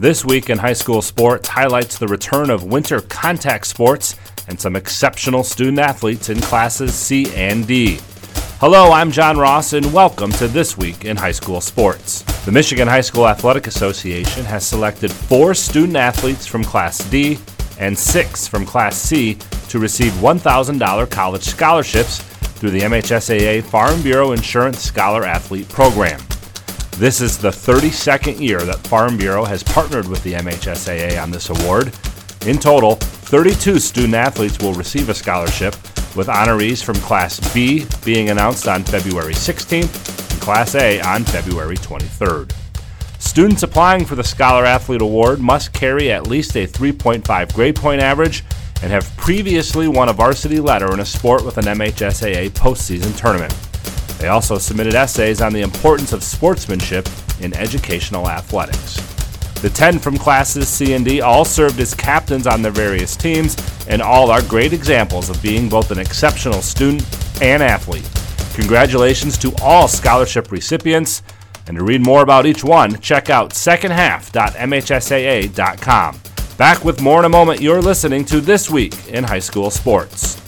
This week in high school sports highlights the return of winter contact sports and some exceptional student athletes in classes C and D. Hello, I'm John Ross, and welcome to This Week in High School Sports. The Michigan High School Athletic Association has selected four student athletes from Class D and six from Class C to receive $1,000 college scholarships through the MHSAA Farm Bureau Insurance Scholar Athlete Program. This is the 32nd year that Farm Bureau has partnered with the MHSAA on this award. In total, 32 student athletes will receive a scholarship, with honorees from Class B being announced on February 16th and Class A on February 23rd. Students applying for the Scholar Athlete Award must carry at least a 3.5 grade point average and have previously won a varsity letter in a sport with an MHSAA postseason tournament. They also submitted essays on the importance of sportsmanship in educational athletics. The 10 from classes C and D all served as captains on their various teams, and all are great examples of being both an exceptional student and athlete. Congratulations to all scholarship recipients, and to read more about each one, check out secondhalf.mhsaa.com. Back with more in a moment. You're listening to This Week in High School Sports.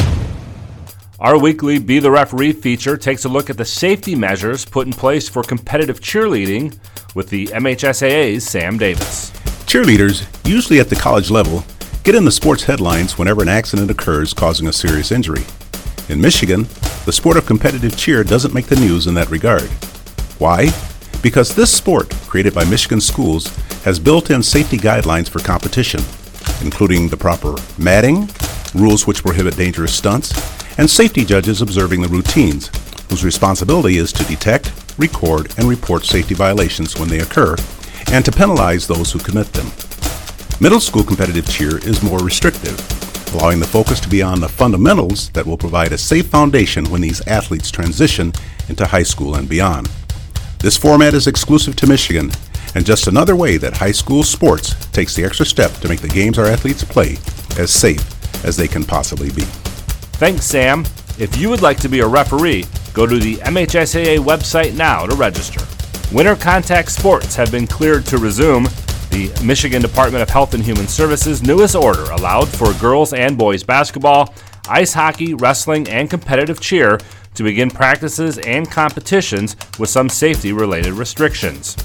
Our weekly Be the Referee feature takes a look at the safety measures put in place for competitive cheerleading with the MHSAA's Sam Davis. Cheerleaders, usually at the college level, get in the sports headlines whenever an accident occurs causing a serious injury. In Michigan, the sport of competitive cheer doesn't make the news in that regard. Why? Because this sport, created by Michigan schools, has built in safety guidelines for competition, including the proper matting, rules which prohibit dangerous stunts, and safety judges observing the routines, whose responsibility is to detect, record, and report safety violations when they occur, and to penalize those who commit them. Middle school competitive cheer is more restrictive, allowing the focus to be on the fundamentals that will provide a safe foundation when these athletes transition into high school and beyond. This format is exclusive to Michigan and just another way that high school sports takes the extra step to make the games our athletes play as safe as they can possibly be. Thanks, Sam. If you would like to be a referee, go to the MHSAA website now to register. Winter contact sports have been cleared to resume. The Michigan Department of Health and Human Services' newest order allowed for girls and boys basketball, ice hockey, wrestling, and competitive cheer to begin practices and competitions with some safety related restrictions.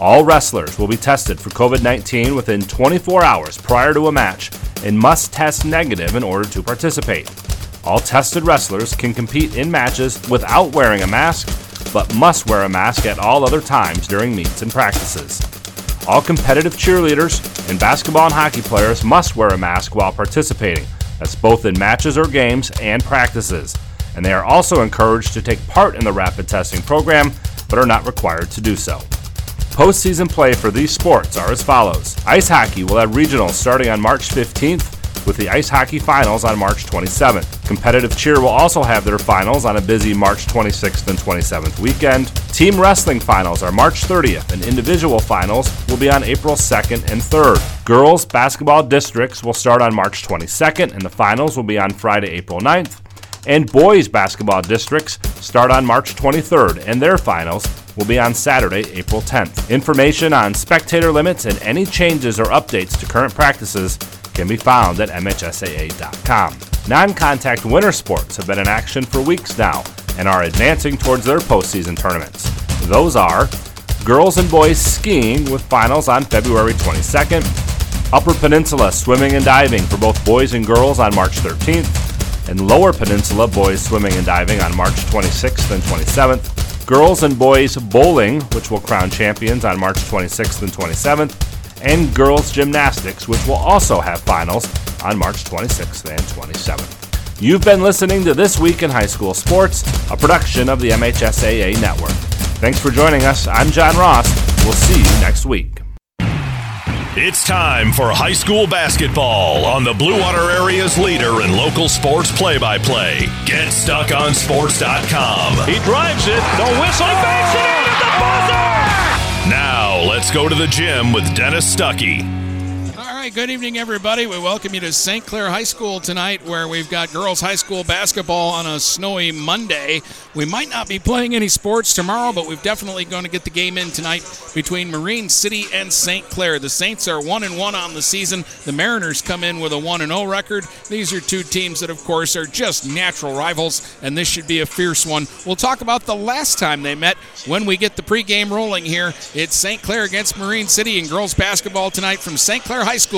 All wrestlers will be tested for COVID 19 within 24 hours prior to a match and must test negative in order to participate. All tested wrestlers can compete in matches without wearing a mask, but must wear a mask at all other times during meets and practices. All competitive cheerleaders and basketball and hockey players must wear a mask while participating. That's both in matches or games and practices. And they are also encouraged to take part in the rapid testing program, but are not required to do so. Postseason play for these sports are as follows Ice hockey will have regionals starting on March 15th with the ice hockey finals on March 27th. Competitive cheer will also have their finals on a busy March 26th and 27th weekend. Team wrestling finals are March 30th, and individual finals will be on April 2nd and 3rd. Girls basketball districts will start on March 22nd, and the finals will be on Friday, April 9th. And boys basketball districts start on March 23rd, and their finals will be on Saturday, April 10th. Information on spectator limits and any changes or updates to current practices can be found at MHSAA.com. Non contact winter sports have been in action for weeks now and are advancing towards their postseason tournaments. Those are girls and boys skiing with finals on February 22nd, Upper Peninsula swimming and diving for both boys and girls on March 13th, and Lower Peninsula boys swimming and diving on March 26th and 27th, girls and boys bowling, which will crown champions on March 26th and 27th, and girls gymnastics, which will also have finals on March 26th and 27th. You've been listening to This Week in High School Sports, a production of the MHSAA Network. Thanks for joining us. I'm John Ross. We'll see you next week. It's time for high school basketball on the Blue Water Area's leader in local sports play by play. GetStuckOnSports.com. He drives it, the whistle, he banks it in at the buzzer! Now, let's go to the gym with Dennis Stuckey right, good evening, everybody. We welcome you to St. Clair High School tonight, where we've got girls' high school basketball on a snowy Monday. We might not be playing any sports tomorrow, but we're definitely going to get the game in tonight between Marine City and St. Clair. The Saints are one and one on the season. The Mariners come in with a one and zero oh record. These are two teams that, of course, are just natural rivals, and this should be a fierce one. We'll talk about the last time they met when we get the pregame rolling here. It's St. Clair against Marine City in girls basketball tonight from St. Clair High School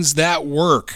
that work.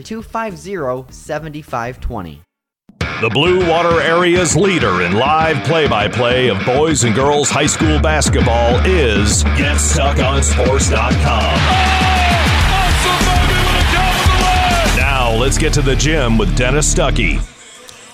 250 7520. The Blue Water Area's leader in live play by play of boys and girls high school basketball is GetStuckOnSports.com. Oh, now let's get to the gym with Dennis Stuckey.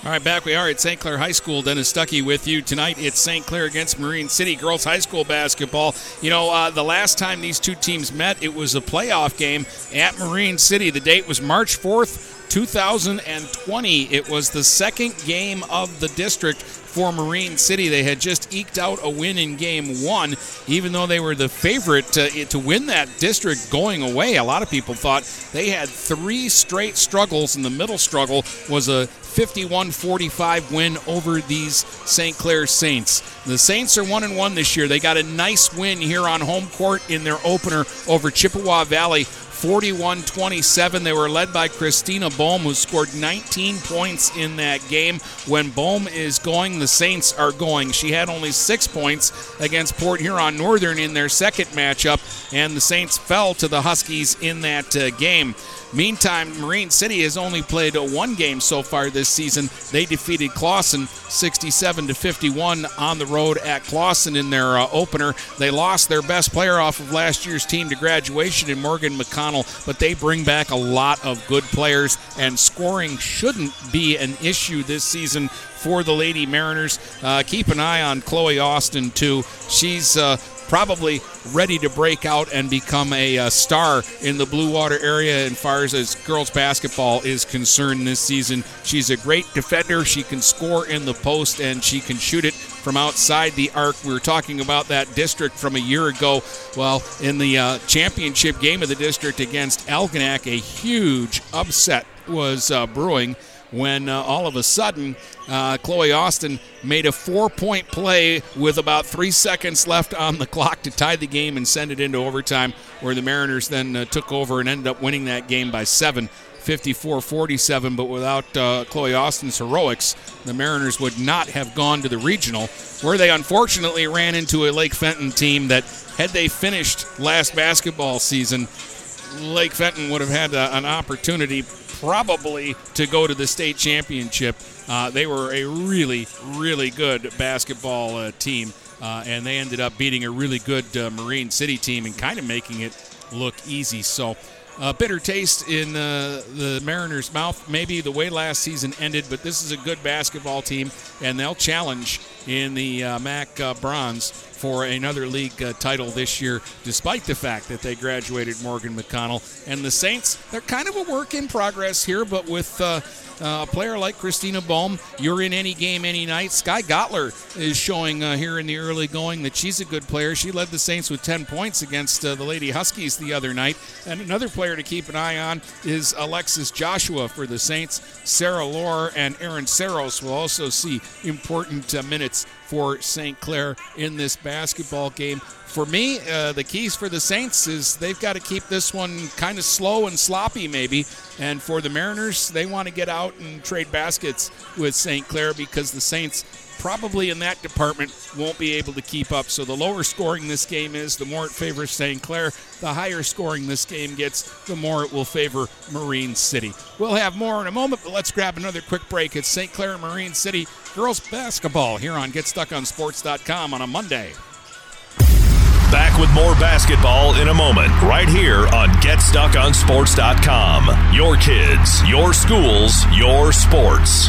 All right, back we are at St. Clair High School. Dennis Stuckey with you tonight. It's St. Clair against Marine City girls high school basketball. You know, uh, the last time these two teams met, it was a playoff game at Marine City. The date was March 4th, 2020. It was the second game of the district for Marine City. They had just eked out a win in game one, even though they were the favorite to, to win that district going away. A lot of people thought they had three straight struggles, and the middle struggle was a 51 45 win over these St. Clair Saints. The Saints are 1 and 1 this year. They got a nice win here on home court in their opener over Chippewa Valley 41 27. They were led by Christina Bohm, who scored 19 points in that game. When Bohm is going, the Saints are going. She had only six points against Port Huron Northern in their second matchup, and the Saints fell to the Huskies in that uh, game. Meantime, Marine City has only played one game so far this season. They defeated Clawson 67 to 51 on the road at Clawson in their uh, opener. They lost their best player off of last year's team to graduation in Morgan McConnell, but they bring back a lot of good players, and scoring shouldn't be an issue this season for the Lady Mariners. Uh, keep an eye on Chloe Austin, too. She's uh, probably ready to break out and become a uh, star in the Blue Water area as far as, girls basketball is concerned this season. She's a great defender. She can score in the post and she can shoot it from outside the arc. We were talking about that district from a year ago. Well, in the uh, championship game of the district against Algonac, a huge upset was uh, brewing when uh, all of a sudden uh, Chloe Austin made a four point play with about three seconds left on the clock to tie the game and send it into overtime, where the Mariners then uh, took over and ended up winning that game by seven. 54 47, but without uh, Chloe Austin's heroics, the Mariners would not have gone to the regional, where they unfortunately ran into a Lake Fenton team that, had they finished last basketball season, Lake Fenton would have had a, an opportunity probably to go to the state championship. Uh, they were a really, really good basketball uh, team, uh, and they ended up beating a really good uh, Marine City team and kind of making it look easy. So, uh, bitter taste in uh, the Mariners' mouth, maybe the way last season ended, but this is a good basketball team, and they'll challenge in the uh, MAC uh, Bronze for another league uh, title this year, despite the fact that they graduated Morgan McConnell. And the Saints, they're kind of a work in progress here, but with uh, uh, a player like Christina Bohm, you're in any game, any night. Sky Gottler is showing uh, here in the early going that she's a good player. She led the Saints with 10 points against uh, the Lady Huskies the other night. And another player to keep an eye on is Alexis Joshua for the Saints. Sarah Lohr and Aaron Saros will also see important uh, minutes for St. Clair in this basketball game. For me, uh, the keys for the Saints is they've got to keep this one kind of slow and sloppy, maybe. And for the Mariners, they want to get out and trade baskets with St. Clair because the Saints probably in that department won't be able to keep up. So the lower scoring this game is, the more it favors St. Clair. The higher scoring this game gets, the more it will favor Marine City. We'll have more in a moment, but let's grab another quick break. It's St. Clair and Marine City girls basketball here on GetStuckOnSports.com on a Monday. Back with more basketball in a moment, right here on GetStuckOnSports.com. Your kids, your schools, your sports.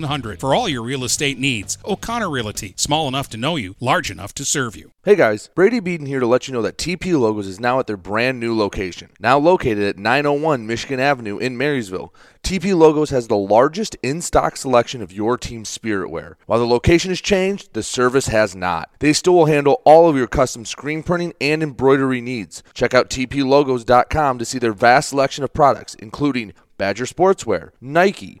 8700 for all your real estate needs. O'Connor Realty, small enough to know you, large enough to serve you. Hey guys, Brady Beaton here to let you know that TP Logos is now at their brand new location. Now located at 901 Michigan Avenue in Marysville, TP Logos has the largest in stock selection of your team's spirit wear. While the location has changed, the service has not. They still will handle all of your custom screen printing and embroidery needs. Check out tplogos.com to see their vast selection of products, including Badger Sportswear, Nike,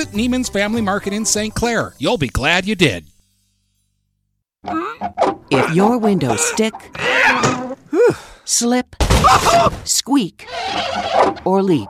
Neiman's Family Market in St. Clair. You'll be glad you did. If your windows stick, slip, squeak, or leak,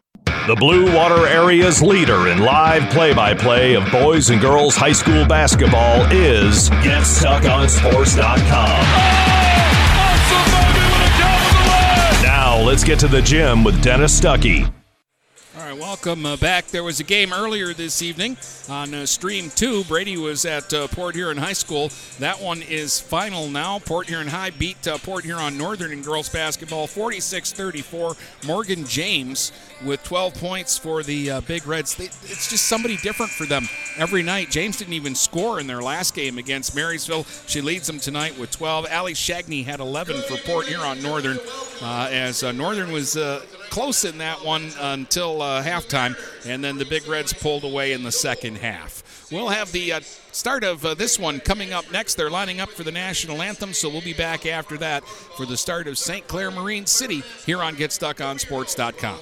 The Blue Water Area's leader in live play by play of boys and girls high school basketball is GetStuckOnSports.com. Now let's get to the gym with Dennis Stuckey. Right, welcome uh, back. There was a game earlier this evening on uh, Stream 2. Brady was at uh, Port Huron High School. That one is final now. Port Huron High beat uh, Port Huron Northern in girls basketball 46 34. Morgan James with 12 points for the uh, Big Reds. They, it's just somebody different for them every night. James didn't even score in their last game against Marysville. She leads them tonight with 12. Ali Shagney had 11 for Port Huron Northern uh, as Northern was close in that one until halftime, and then the Big Reds pulled away in the second half. We'll have the uh, start of uh, this one coming up next. They're lining up for the national anthem, so we'll be back after that for the start of St. Clair Marine City here on GetStuckOnSports.com.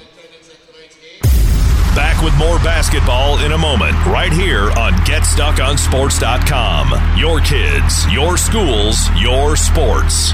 Back with more basketball in a moment, right here on GetStuckOnSports.com. Your kids, your schools, your sports.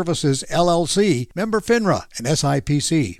Services LLC, member FINRA and SIPC.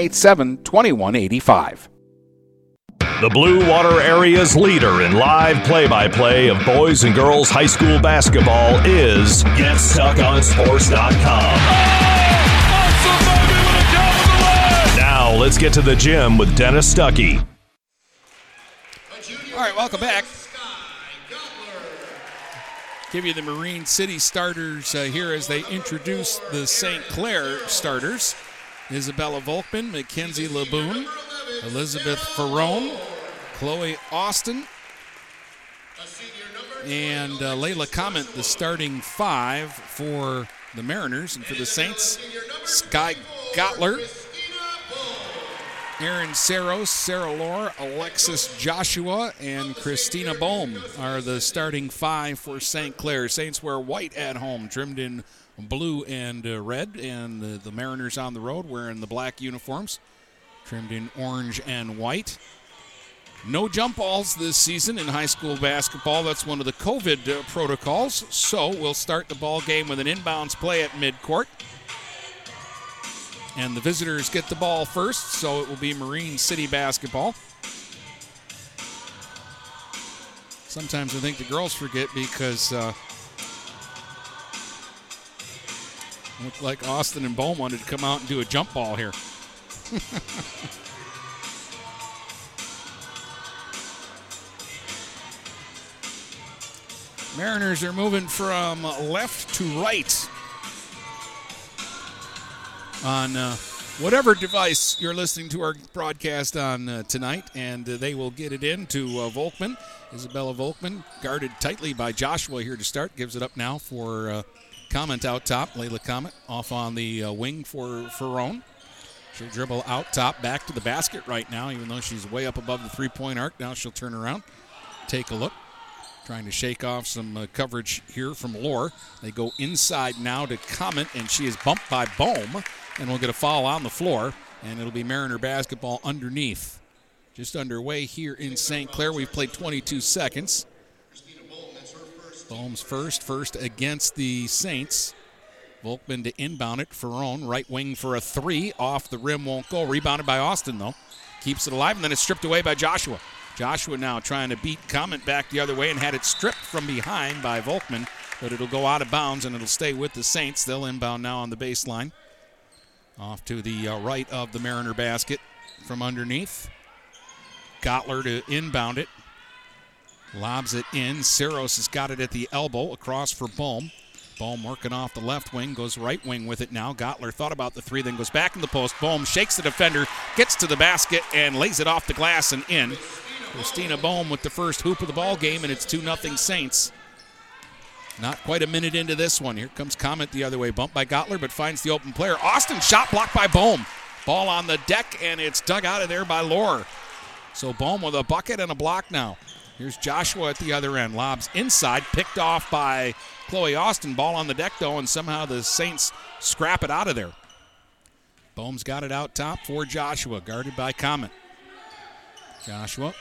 987 2185. The Blue Water Area's leader in live play by play of boys and girls high school basketball is GetStuckOnSports.com. Oh, now let's get to the gym with Dennis Stuckey. All right, welcome back. Give you the Marine City starters uh, here as they introduce the St. Clair starters. Isabella Volkman, Mackenzie Laboon, Elizabeth Ferrone, Chloe Austin, and uh, Layla Comment, the starting five for the Mariners. And for the Saints, Sky Gottler, Aaron Saros, Sarah Lore, Alexis Joshua, and Christina Bohm are the starting five for St. Clair. Saints wear white at home, trimmed in blue and uh, red, and the, the Mariners on the road wearing the black uniforms, trimmed in orange and white. No jump balls this season in high school basketball. That's one of the COVID uh, protocols. So we'll start the ball game with an inbounds play at midcourt. And the visitors get the ball first, so it will be Marine City basketball. Sometimes I think the girls forget because uh, looked like Austin and Bohm wanted to come out and do a jump ball here. Mariners are moving from left to right on uh, whatever device you're listening to our broadcast on uh, tonight, and uh, they will get it in to uh, Volkman. Isabella Volkman, guarded tightly by Joshua here to start, gives it up now for uh, Comment out top. Layla Comment off on the uh, wing for Ferrone. She'll dribble out top, back to the basket right now, even though she's way up above the three point arc. Now she'll turn around, take a look, trying to shake off some uh, coverage here from Lore. They go inside now to Comment, and she is bumped by Bohm, and we'll get a foul on the floor, and it'll be Mariner basketball underneath. Just underway here in St. Clair. We've played 22 seconds. Bohm's first, first against the Saints. Volkman to inbound it. Ferrone, right wing for a three. Off the rim, won't go. Rebounded by Austin, though. Keeps it alive, and then it's stripped away by Joshua. Joshua now trying to beat Comment back the other way and had it stripped from behind by Volkman, but it'll go out of bounds and it'll stay with the Saints. They'll inbound now on the baseline. Off to the uh, right of the Mariner basket from underneath. Gottler to inbound it. Lobs it in. Saros has got it at the elbow across for Bohm. Bohm working off the left wing, goes right wing with it now. Gottler thought about the three, then goes back in the post. Bohm shakes the defender, gets to the basket, and lays it off the glass and in. Christina Bohm with the first hoop of the ball game, and it's 2 0 Saints. Not quite a minute into this one. Here comes Comment the other way. Bumped by Gottler, but finds the open player. Austin shot blocked by Bohm. Ball on the deck, and it's dug out of there by Lore. So Bohm with a bucket and a block now. Here's Joshua at the other end. Lobs inside, picked off by Chloe Austin. Ball on the deck, though, and somehow the Saints scrap it out of there. Bohm's got it out top for Joshua, guarded by Comet. Joshua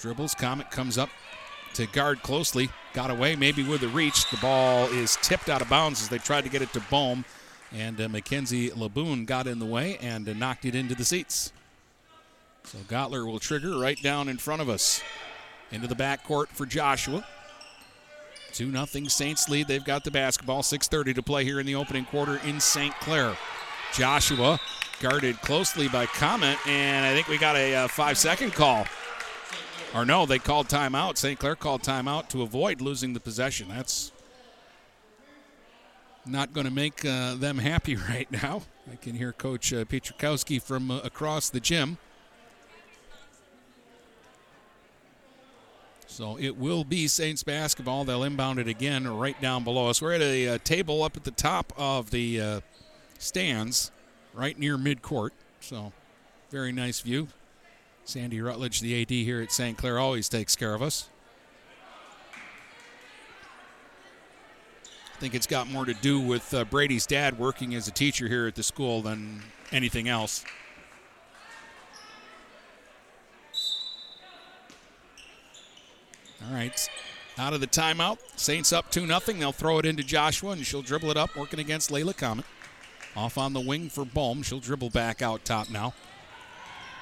dribbles. Comet comes up to guard closely. Got away, maybe with a reach. The ball is tipped out of bounds as they tried to get it to Bohm. And uh, Mackenzie Laboon got in the way and uh, knocked it into the seats. So Gottler will trigger right down in front of us. Into the backcourt for Joshua. 2 0 Saints lead. They've got the basketball. 6.30 to play here in the opening quarter in St. Clair. Joshua guarded closely by Comment, and I think we got a, a five second call. Or no, they called timeout. St. Clair called timeout to avoid losing the possession. That's not going to make uh, them happy right now. I can hear Coach uh, from uh, across the gym. So it will be Saints basketball. They'll inbound it again right down below us. We're at a, a table up at the top of the uh, stands, right near midcourt. So very nice view. Sandy Rutledge, the AD here at St. Clair, always takes care of us. I think it's got more to do with uh, Brady's dad working as a teacher here at the school than anything else. All right. Out of the timeout. Saints up 2 0. They'll throw it into Joshua, and she'll dribble it up, working against Layla Comet. Off on the wing for Bohm. She'll dribble back out top now.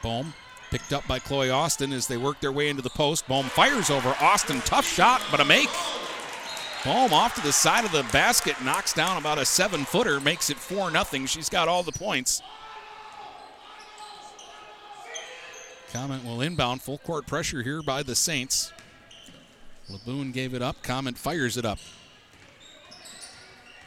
Bohm picked up by Chloe Austin as they work their way into the post. Bohm fires over Austin. Tough shot, but a make. Bohm off to the side of the basket, knocks down about a seven footer, makes it 4 0. She's got all the points. Comment will inbound. Full court pressure here by the Saints. Laboon gave it up. Comment fires it up.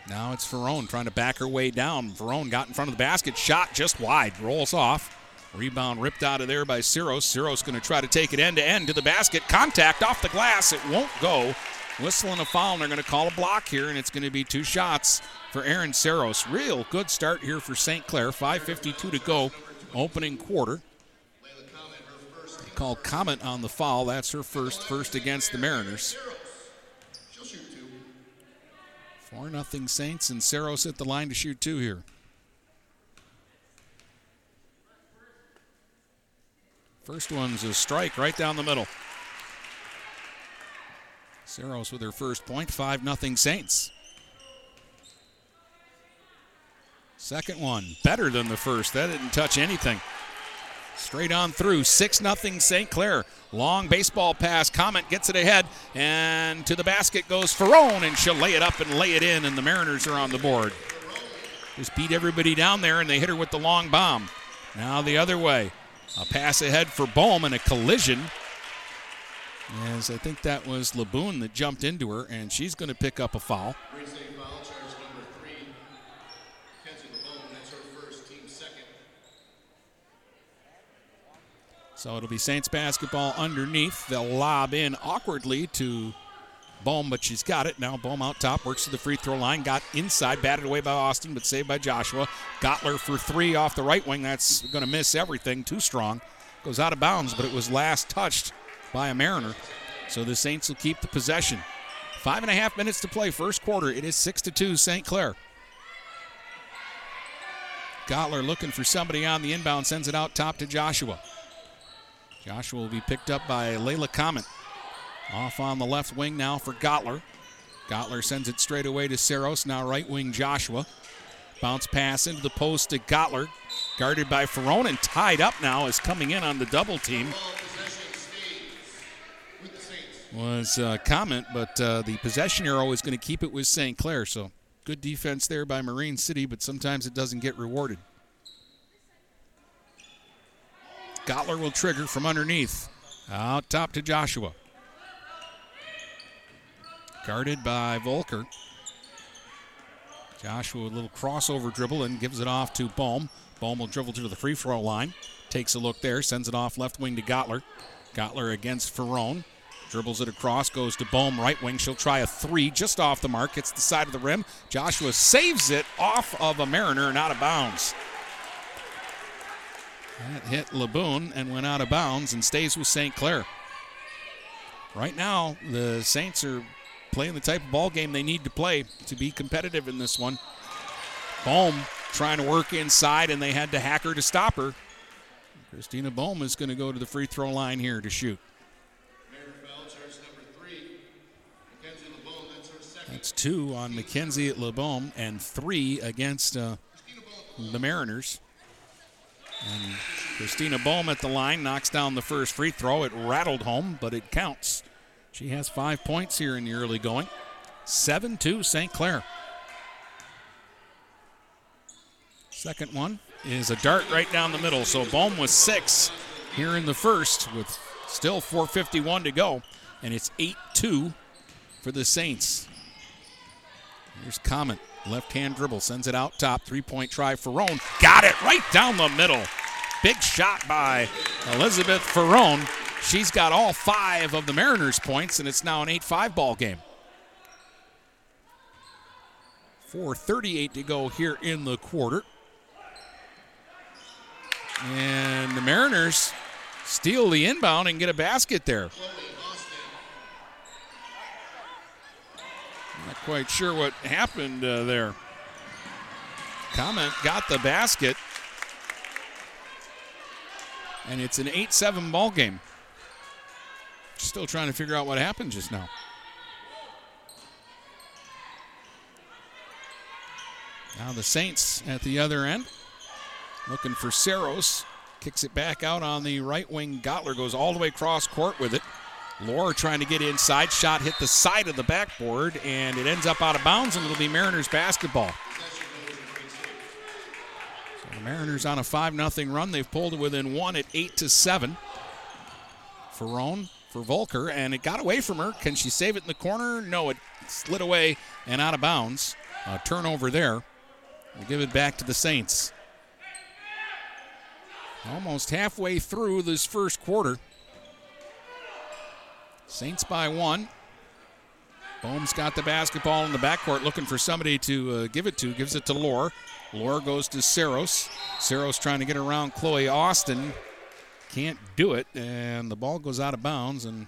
Now it's Ferrone trying to back her way down. Ferrone got in front of the basket, shot just wide, rolls off. Rebound ripped out of there by Saros. Saros going to try to take it end to end to the basket. Contact off the glass. It won't go. Whistling a foul, and they're going to call a block here, and it's going to be two shots for Aaron Saros. Real good start here for St. Clair. 5.52 to go, opening quarter. Call Comet on the foul. That's her first, first against the Mariners. 4 nothing Saints, and Saros at the line to shoot two here. First one's a strike right down the middle. Saros with her first point, 5 nothing Saints. Second one, better than the first. That didn't touch anything. Straight on through, 6 0 St. Clair. Long baseball pass. Comment gets it ahead, and to the basket goes Ferrone, and she'll lay it up and lay it in, and the Mariners are on the board. Just beat everybody down there, and they hit her with the long bomb. Now the other way. A pass ahead for Bohm and a collision. As I think that was Laboon that jumped into her, and she's going to pick up a foul. So it'll be Saints basketball underneath. They'll lob in awkwardly to Bohm, but she's got it. Now Bohm out top, works to the free throw line, got inside, batted away by Austin, but saved by Joshua. Gottler for three off the right wing. That's going to miss everything. Too strong. Goes out of bounds, but it was last touched by a Mariner. So the Saints will keep the possession. Five and a half minutes to play, first quarter. It is six to two, St. Clair. Gottler looking for somebody on the inbound, sends it out top to Joshua. Joshua will be picked up by Layla Comet. Off on the left wing now for Gottler. Gottler sends it straight away to Saros. Now right wing Joshua. Bounce pass into the post to Gottler. Guarded by Ferron and tied up now is coming in on the double team. Was uh, comment, but uh, the possession arrow is going to keep it with St. Clair. So good defense there by Marine City, but sometimes it doesn't get rewarded. Gottler will trigger from underneath. Out top to Joshua. Guarded by Volker. Joshua, a little crossover dribble and gives it off to Bohm. Bohm will dribble to the free throw line. Takes a look there, sends it off left wing to Gottler. Gottler against Ferron. Dribbles it across, goes to Bohm, right wing. She'll try a three just off the mark, hits the side of the rim. Joshua saves it off of a Mariner and out of bounds. That hit Laboon and went out of bounds and stays with St. Clair. Right now, the Saints are playing the type of ball game they need to play to be competitive in this one. Bohm trying to work inside, and they had to hack her to stop her. Christina Bohm is going to go to the free throw line here to shoot. That's two on Mackenzie at and three against uh, the Mariners. And Christina Bohm at the line knocks down the first free throw. It rattled home, but it counts. She has five points here in the early going. 7 2 St. Clair. Second one is a dart right down the middle. So Bohm was six here in the first with still 4.51 to go. And it's 8 2 for the Saints. Here's Comet. Left hand dribble, sends it out top. Three point try. Ferron got it right down the middle. Big shot by Elizabeth Ferron. She's got all five of the Mariners' points, and it's now an 8 5 ball game. 4.38 to go here in the quarter. And the Mariners steal the inbound and get a basket there. Not quite sure what happened uh, there. Comment got the basket. And it's an 8 7 ball game. Still trying to figure out what happened just now. Now the Saints at the other end. Looking for Saros. Kicks it back out on the right wing. Gottler goes all the way across court with it. Lore trying to get inside. Shot hit the side of the backboard, and it ends up out of bounds, and it'll be Mariners basketball. So the Mariners on a 5 0 run. They've pulled it within one at 8 to 7. Ferron for Volker, and it got away from her. Can she save it in the corner? No, it slid away and out of bounds. A turnover there. We'll give it back to the Saints. Almost halfway through this first quarter. Saints by one. Bohm's got the basketball in the backcourt looking for somebody to uh, give it to. Gives it to Lore. Lore goes to Saros. Saros trying to get around Chloe Austin. Can't do it. And the ball goes out of bounds. And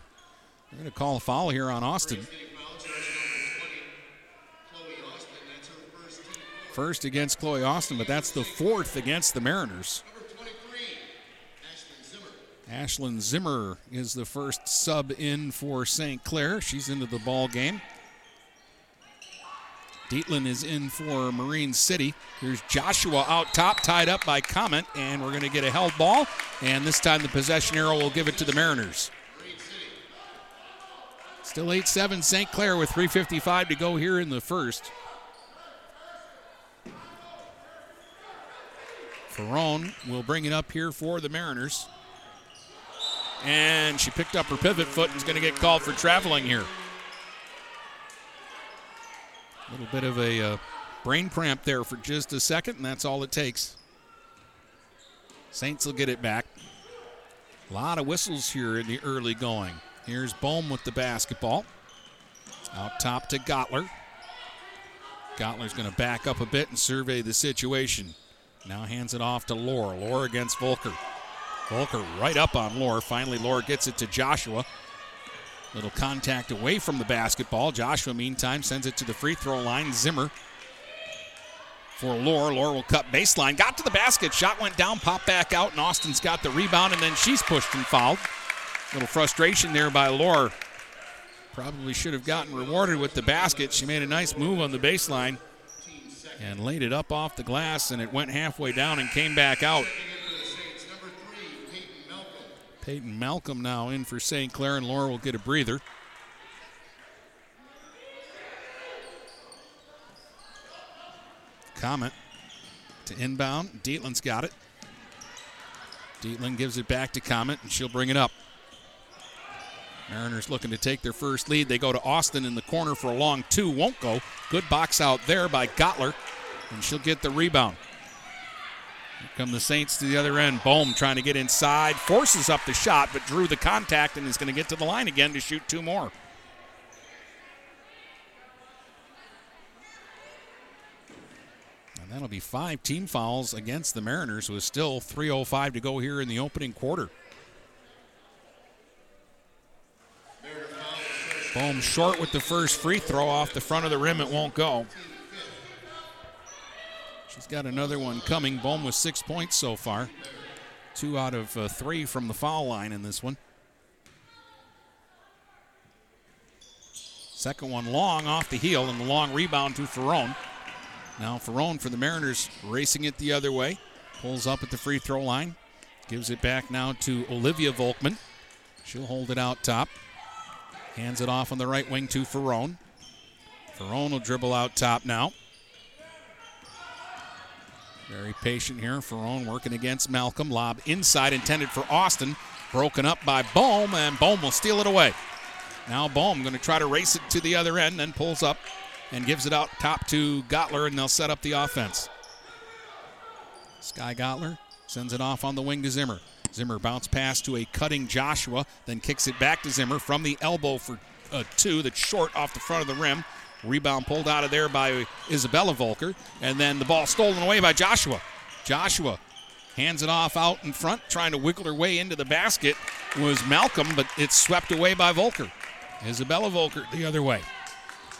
they're going to call a foul here on Austin. First against Chloe Austin, but that's the fourth against the Mariners. Ashlyn Zimmer is the first sub in for St. Clair. She's into the ball game. Dietland is in for Marine City. Here's Joshua out top, tied up by Comet, and we're going to get a held ball. And this time the possession arrow will give it to the Mariners. Still 8 7 St. Clair with 3.55 to go here in the first. Ferron will bring it up here for the Mariners. And she picked up her pivot foot and is going to get called for traveling here. A little bit of a uh, brain cramp there for just a second, and that's all it takes. Saints will get it back. A lot of whistles here in the early going. Here's Bohm with the basketball. Out top to Gottler. Gottler's going to back up a bit and survey the situation. Now hands it off to Lore. Lore against Volker. Volker right up on Lore. Finally, Lore gets it to Joshua. Little contact away from the basketball. Joshua, meantime, sends it to the free throw line. Zimmer for Lore. Lore will cut baseline. Got to the basket. Shot went down, popped back out, and Austin's got the rebound, and then she's pushed and fouled. Little frustration there by Lore. Probably should have gotten rewarded with the basket. She made a nice move on the baseline and laid it up off the glass, and it went halfway down and came back out. Peyton Malcolm now in for St. Clair, and Laura will get a breather. Comet to inbound. Dietland's got it. Dietland gives it back to Comet, and she'll bring it up. Mariners looking to take their first lead. They go to Austin in the corner for a long two. Won't go. Good box out there by Gottler, and she'll get the rebound. Here come the Saints to the other end. Bohm trying to get inside, forces up the shot, but drew the contact and is going to get to the line again to shoot two more. And that'll be five team fouls against the Mariners with still 3.05 to go here in the opening quarter. Bohm short with the first free throw off the front of the rim. It won't go. She's got another one coming. Bohm with six points so far. Two out of uh, three from the foul line in this one. Second one long off the heel and the long rebound to Ferrone. Now Ferrone for the Mariners racing it the other way. Pulls up at the free throw line. Gives it back now to Olivia Volkman. She'll hold it out top. Hands it off on the right wing to Ferrone. Ferrone will dribble out top now. Very patient here. Ferrone working against Malcolm. Lob inside intended for Austin. Broken up by Bohm, and Bohm will steal it away. Now Bohm going to try to race it to the other end, then pulls up and gives it out top to Gottler, and they'll set up the offense. Sky Gottler sends it off on the wing to Zimmer. Zimmer bounce pass to a cutting Joshua, then kicks it back to Zimmer from the elbow for a two that's short off the front of the rim. Rebound pulled out of there by Isabella Volker, and then the ball stolen away by Joshua. Joshua hands it off out in front, trying to wiggle her way into the basket was Malcolm, but it's swept away by Volker. Isabella Volker the other way.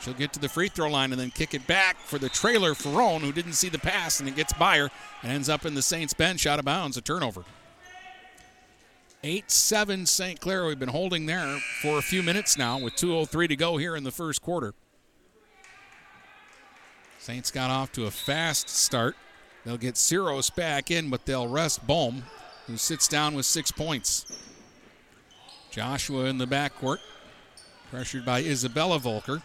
She'll get to the free throw line and then kick it back for the trailer Ferrone, who didn't see the pass, and it gets by her and ends up in the Saints bench out of bounds, a turnover. 8 7 St. Clair. We've been holding there for a few minutes now with 2.03 to go here in the first quarter. Saints got off to a fast start. They'll get Saros back in, but they'll rest Bohm, who sits down with six points. Joshua in the backcourt, pressured by Isabella Volker.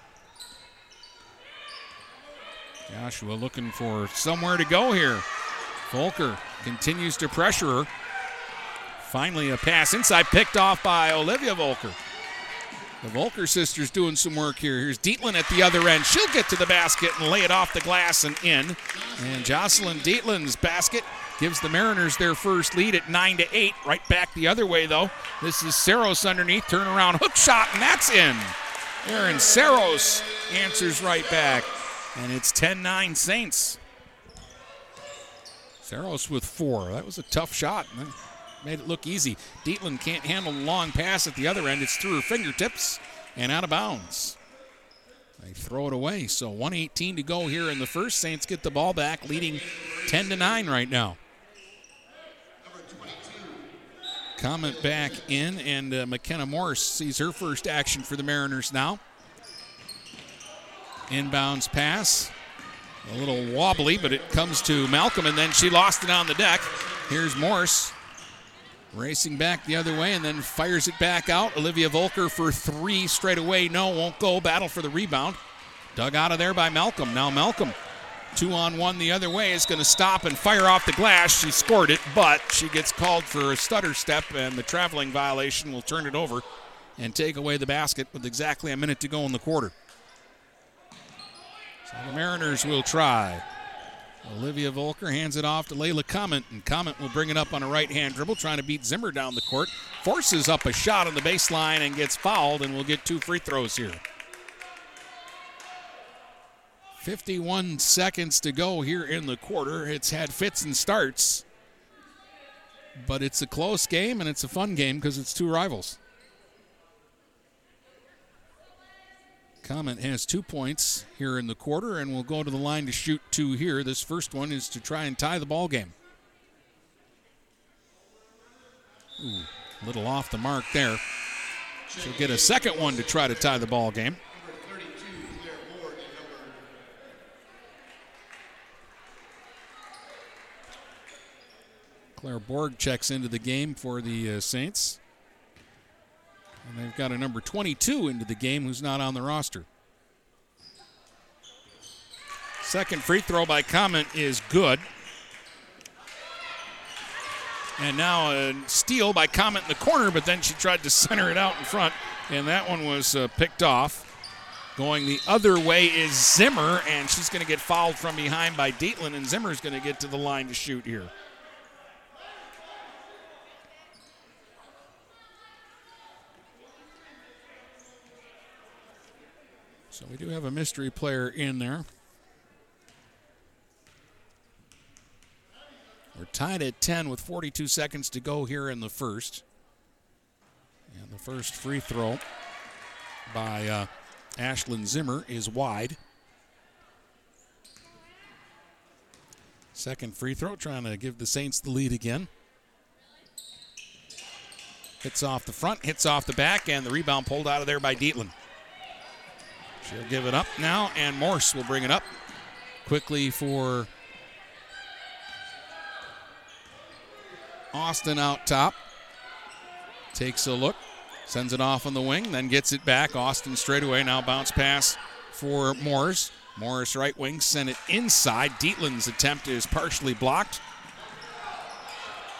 Joshua looking for somewhere to go here. Volker continues to pressure her. Finally, a pass inside, picked off by Olivia Volker. The Volker sisters doing some work here. Here's Dietland at the other end. She'll get to the basket and lay it off the glass and in. And Jocelyn Dietland's basket gives the Mariners their first lead at 9 to 8. Right back the other way, though. This is Saros underneath. Turn around hook shot, and that's in. Aaron Saros answers right back. And it's 10 9 Saints. Saros with four. That was a tough shot. Made it look easy. Dietland can't handle the long pass at the other end. It's through her fingertips and out of bounds. They throw it away. So 118 to go here in the first. Saints get the ball back, leading 10 to 9 right now. Comet back in, and uh, McKenna Morris sees her first action for the Mariners now. Inbounds pass. A little wobbly, but it comes to Malcolm, and then she lost it on the deck. Here's Morris racing back the other way, and then fires it back out. Olivia Volker for three straight away. No, won't go. Battle for the rebound. Dug out of there by Malcolm. Now Malcolm, two on one the other way, is going to stop and fire off the glass. She scored it, but she gets called for a stutter step, and the traveling violation will turn it over and take away the basket with exactly a minute to go in the quarter. So the Mariners will try. Olivia Volker hands it off to Layla Comet, and Comet will bring it up on a right hand dribble, trying to beat Zimmer down the court. Forces up a shot on the baseline and gets fouled, and will get two free throws here. 51 seconds to go here in the quarter. It's had fits and starts, but it's a close game and it's a fun game because it's two rivals. Comet has two points here in the quarter and will go to the line to shoot two here. This first one is to try and tie the ball game. Ooh, little off the mark there. She'll get a second one to try to tie the ball game. Claire Borg checks into the game for the uh, Saints. And they've got a number 22 into the game who's not on the roster. Second free throw by Comet is good. And now a steal by Comet in the corner, but then she tried to center it out in front, and that one was uh, picked off. Going the other way is Zimmer, and she's going to get fouled from behind by Dietland, and Zimmer's going to get to the line to shoot here. So we do have a mystery player in there. We're tied at 10 with 42 seconds to go here in the first. And the first free throw by uh, Ashlyn Zimmer is wide. Second free throw, trying to give the Saints the lead again. Hits off the front, hits off the back, and the rebound pulled out of there by Dietland. She'll give it up now, and Morris will bring it up quickly for Austin out top. Takes a look, sends it off on the wing, then gets it back. Austin straight away, now bounce pass for Morris. Morris right wing sent it inside. Dietland's attempt is partially blocked.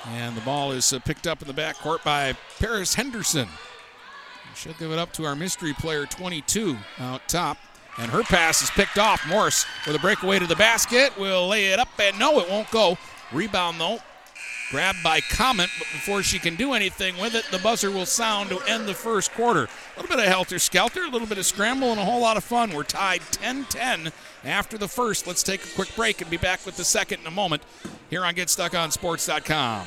And the ball is uh, picked up in the backcourt by Paris Henderson. She'll give it up to our mystery player 22 out top. And her pass is picked off. Morris with a breakaway to the basket. Will lay it up, and no, it won't go. Rebound, though. Grabbed by Comet, but before she can do anything with it, the buzzer will sound to end the first quarter. A little bit of helter skelter, a little bit of scramble, and a whole lot of fun. We're tied 10 10 after the first. Let's take a quick break and be back with the second in a moment here on GetStuckOnSports.com.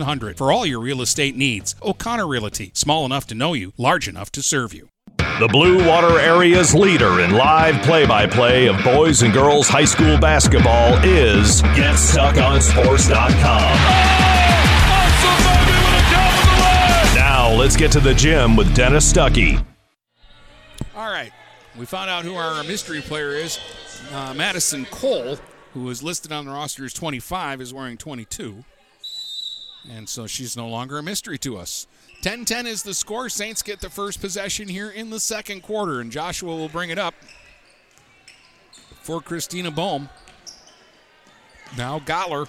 8700 for all your real estate needs. O'Connor Realty, small enough to know you, large enough to serve you. The Blue Water Area's leader in live play by play of boys and girls high school basketball is GetStuckOnSports.com. Now let's get to the gym with Dennis Stuckey. All right. We found out who our mystery player is. Uh, Madison Cole, who is listed on the roster as 25, is wearing 22. And so she's no longer a mystery to us. 10 10 is the score. Saints get the first possession here in the second quarter, and Joshua will bring it up for Christina Bohm. Now Gottler,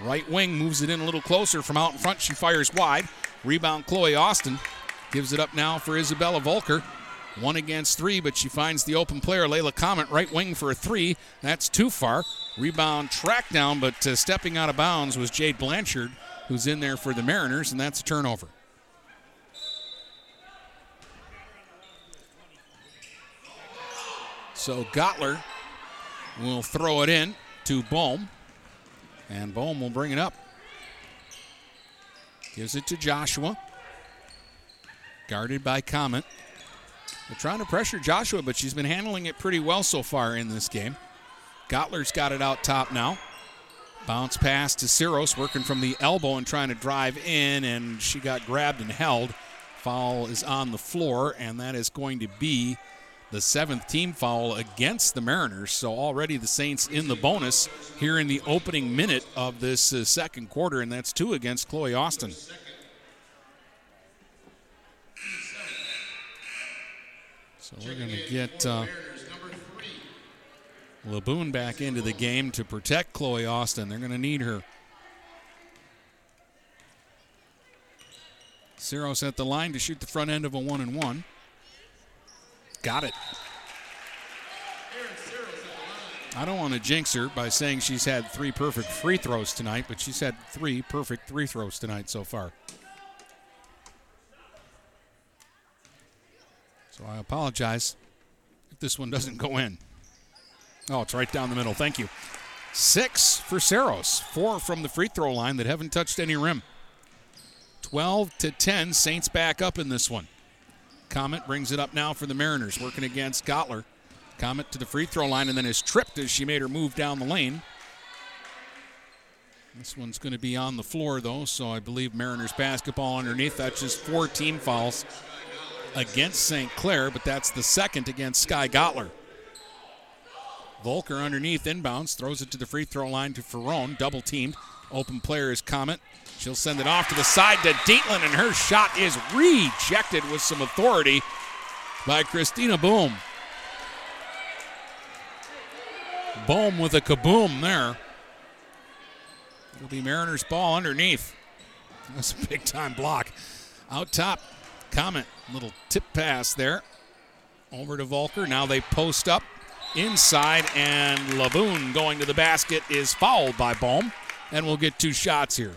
right wing, moves it in a little closer from out in front. She fires wide. Rebound, Chloe Austin. Gives it up now for Isabella Volker. One against three, but she finds the open player, Layla Comet, right wing for a three. That's too far. Rebound track down, but uh, stepping out of bounds was Jade Blanchard, who's in there for the Mariners, and that's a turnover. So Gottler will throw it in to Bohm, and Bohm will bring it up. Gives it to Joshua. Guarded by Comet. They're trying to pressure Joshua, but she's been handling it pretty well so far in this game. Gottler's got it out top now. Bounce pass to Saros, working from the elbow and trying to drive in, and she got grabbed and held. Foul is on the floor, and that is going to be the seventh team foul against the Mariners. So already the Saints in the bonus here in the opening minute of this uh, second quarter, and that's two against Chloe Austin. So we're going to get uh, Laboon back into the game to protect Chloe Austin. They're going to need her. Saros at the line to shoot the front end of a one and one. Got it. I don't want to jinx her by saying she's had three perfect free throws tonight, but she's had three perfect three throws tonight so far. So I apologize if this one doesn't go in. Oh, it's right down the middle. Thank you. Six for Saros, four from the free throw line that haven't touched any rim. 12 to 10, Saints back up in this one. Comet brings it up now for the Mariners, working against Gottler. Comet to the free throw line and then is tripped as she made her move down the lane. This one's going to be on the floor, though, so I believe Mariners basketball underneath. That's just four team fouls against St. Clair, but that's the second against Sky Gottler. Volker underneath inbounds, throws it to the free throw line to Ferrone, double teamed. Open player is Comet. She'll send it off to the side to Dietland, and her shot is rejected with some authority by Christina Boom. Boom with a kaboom there. It'll be Mariners ball underneath. That's a big time block. Out top, Comet. Little tip pass there. Over to Volker. Now they post up inside, and Laboon going to the basket is fouled by Bohm, and we'll get two shots here.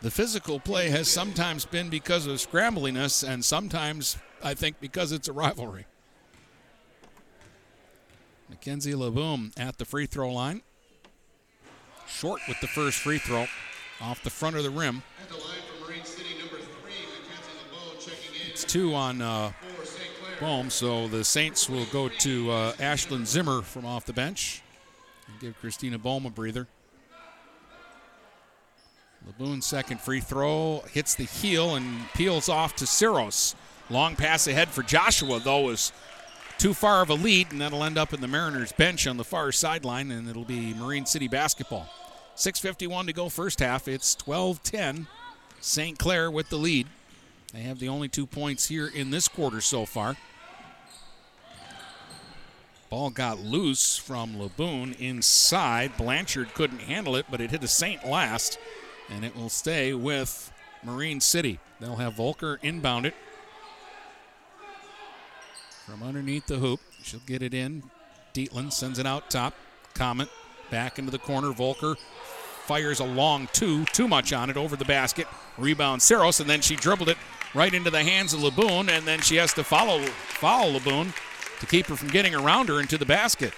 The physical play has sometimes been because of scrambliness, and sometimes I think because it's a rivalry. Mackenzie Laboon at the free throw line. Short with the first free throw off the front of the rim. It's two on uh, Bohm, so the Saints will go to uh, Ashlyn Zimmer from off the bench and give Christina Bohm a breather. Laboon's second free throw hits the heel and peels off to Saros. Long pass ahead for Joshua, though, is too far of a lead, and that'll end up in the Mariners bench on the far sideline, and it'll be Marine City basketball. 6.51 to go first half. It's 12 10. St. Clair with the lead. They have the only two points here in this quarter so far. Ball got loose from Laboon inside. Blanchard couldn't handle it, but it hit a Saint last and it will stay with Marine City. They'll have Volker inbound it from underneath the hoop. She'll get it in. Dietland sends it out top. Comet back into the corner. Volker fires a long two, too much on it over the basket. Rebound Saros, and then she dribbled it right into the hands of Laboon, and then she has to follow follow Laboon to keep her from getting around her into the basket.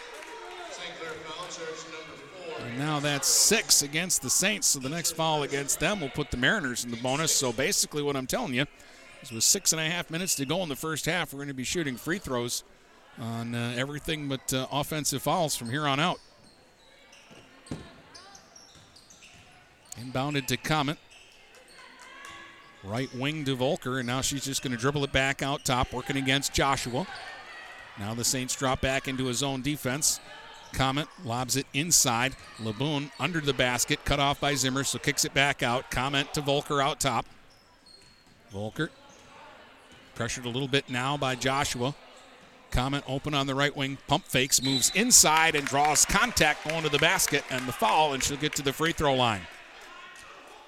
And now that's six against the Saints, so the next foul against them will put the Mariners in the bonus. So basically, what I'm telling you is with six and a half minutes to go in the first half, we're going to be shooting free throws on uh, everything but uh, offensive fouls from here on out. Inbounded to Comet. Right wing to Volker, and now she's just going to dribble it back out top, working against Joshua. Now the Saints drop back into his zone defense. Comet lobs it inside. Laboon under the basket, cut off by Zimmer, so kicks it back out. Comet to Volker out top. Volker pressured a little bit now by Joshua. Comet open on the right wing, pump fakes, moves inside and draws contact going to the basket and the foul, and she'll get to the free throw line.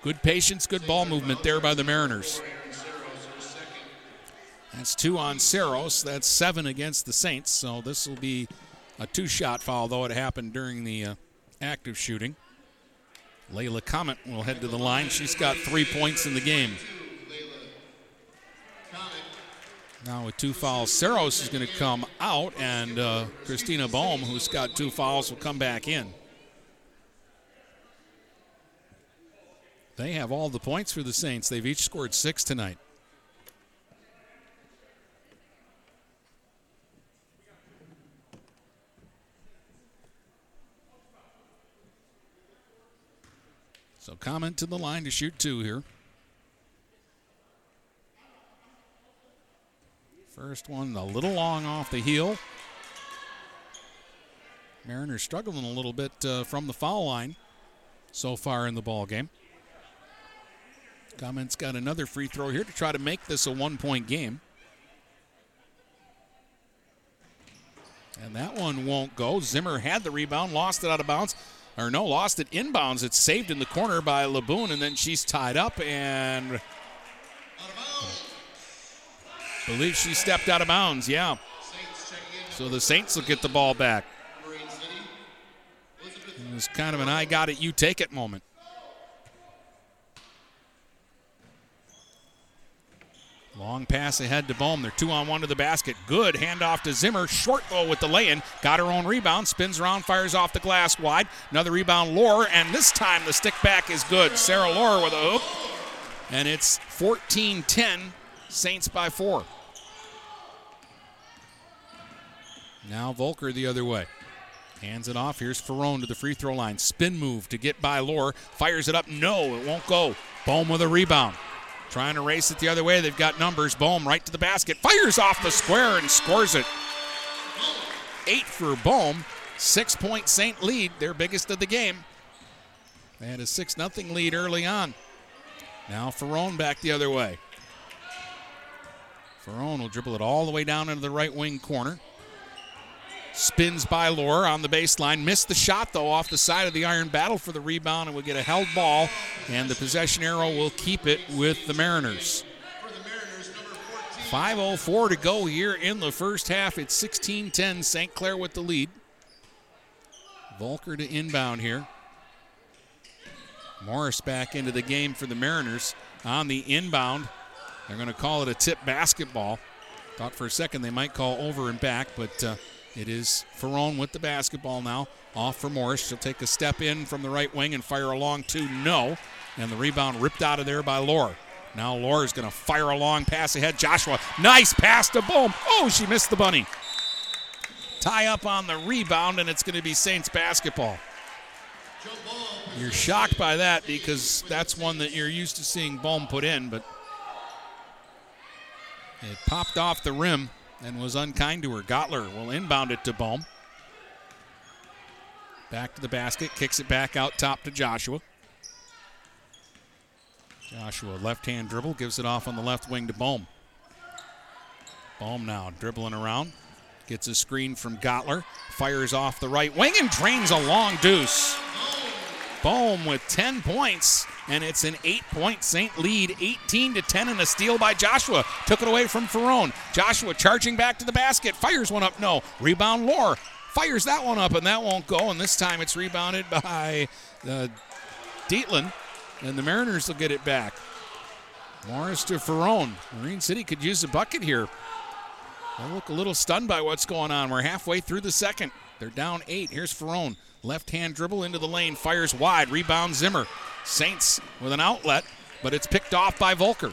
Good patience, good ball movement there by the Mariners. That's two on Saros. That's seven against the Saints. So this will be a two shot foul, though it happened during the uh, active shooting. Layla Comet will head to the line. She's got three points in the game. Now with two fouls, Saros is going to come out, and uh, Christina Bohm, who's got two fouls, will come back in. They have all the points for the Saints. They've each scored six tonight. So Comet to the line to shoot two here. First one a little long off the heel. Mariners struggling a little bit uh, from the foul line so far in the ball game. Comet's got another free throw here to try to make this a one-point game. And that one won't go. Zimmer had the rebound, lost it out of bounds. Or no, lost it inbounds. It's saved in the corner by Laboon, and then she's tied up and believe she stepped out of bounds, yeah. So the Saints will get the ball back. It was kind of an I got it, you take it moment. Long pass ahead to Bohm. They're two on one to the basket. Good handoff to Zimmer. Short though with the lay in. Got her own rebound. Spins around, fires off the glass wide. Another rebound, Lore. And this time the stick back is good. Sarah Lore with a hoop. And it's 14 10, Saints by four. Now Volker the other way. Hands it off. Here's Ferrone to the free throw line. Spin move to get by Lore. Fires it up. No, it won't go. Bohm with a rebound. Trying to race it the other way. They've got numbers. Bohm right to the basket. Fires off the square and scores it. Eight for Bohm. Six point Saint lead, their biggest of the game. They had a 6 0 lead early on. Now Ferrone back the other way. Ferrone will dribble it all the way down into the right wing corner. Spins by Lore on the baseline. Missed the shot, though, off the side of the iron battle for the rebound and we get a held ball. And the possession arrow will keep it with the Mariners. 5.04 to go here in the first half. It's 16 10. St. Clair with the lead. Volker to inbound here. Morris back into the game for the Mariners on the inbound. They're going to call it a tip basketball. Thought for a second they might call over and back, but. Uh, it is Ferrone with the basketball now. Off for Morris. She'll take a step in from the right wing and fire along two. No. And the rebound ripped out of there by Lore. Now Lore is going to fire a long pass ahead. Joshua, nice pass to Bohm. Oh, she missed the bunny. Tie up on the rebound, and it's going to be Saints basketball. You're shocked by that because that's one that you're used to seeing Bohm put in, but it popped off the rim and was unkind to her. Gottler will inbound it to Bohm. Back to the basket, kicks it back out top to Joshua. Joshua, left hand dribble, gives it off on the left wing to Bohm. Bohm now dribbling around, gets a screen from Gottler, fires off the right wing and drains a long deuce. Bohm with 10 points, and it's an eight-point Saint lead, 18 to 10, and a steal by Joshua. Took it away from Ferrone. Joshua charging back to the basket, fires one up. No, rebound. Lore fires that one up, and that won't go. And this time it's rebounded by uh, Dietland, and the Mariners will get it back. Morris to Ferrone. Marine City could use a bucket here. They look a little stunned by what's going on. We're halfway through the second. They're down eight. Here's Ferrone. Left hand dribble into the lane, fires wide, rebound Zimmer. Saints with an outlet, but it's picked off by Volker.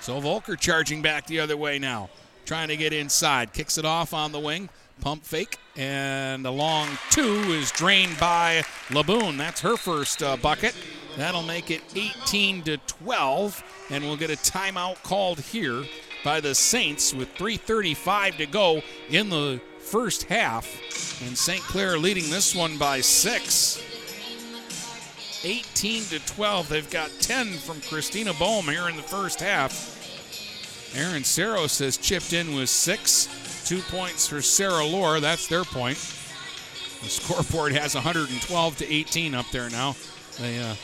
So Volker charging back the other way now, trying to get inside. Kicks it off on the wing, pump fake, and a long two is drained by Laboon. That's her first uh, bucket. That'll make it 18 to 12, and we'll get a timeout called here by the Saints with 3:35 to go in the first half. And St. Clair leading this one by six. 18 to 12. They've got 10 from Christina Bohm here in the first half. Aaron Saros has chipped in with six. Two points for Sarah Lore. That's their point. The scoreboard has 112 to 18 up there now. They uh,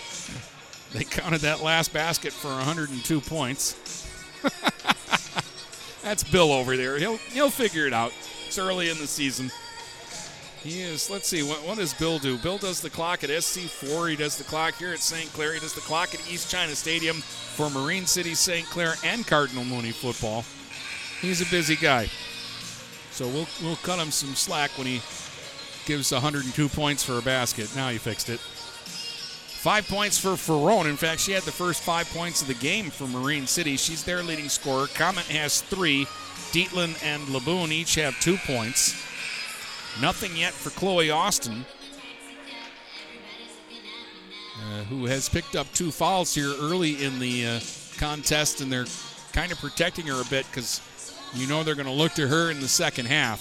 they counted that last basket for 102 points. That's Bill over there. He'll he'll figure it out. It's early in the season. He is, let's see, what, what does Bill do? Bill does the clock at SC4. He does the clock here at St. Clair. He does the clock at East China Stadium for Marine City, St. Clair, and Cardinal Mooney football. He's a busy guy. So we'll, we'll cut him some slack when he gives 102 points for a basket. Now he fixed it. Five points for Ferrone. In fact, she had the first five points of the game for Marine City. She's their leading scorer. Comet has three. Dietland and Laboon each have two points. Nothing yet for Chloe Austin, uh, who has picked up two fouls here early in the uh, contest, and they're kind of protecting her a bit because You know they're going to look to her in the second half.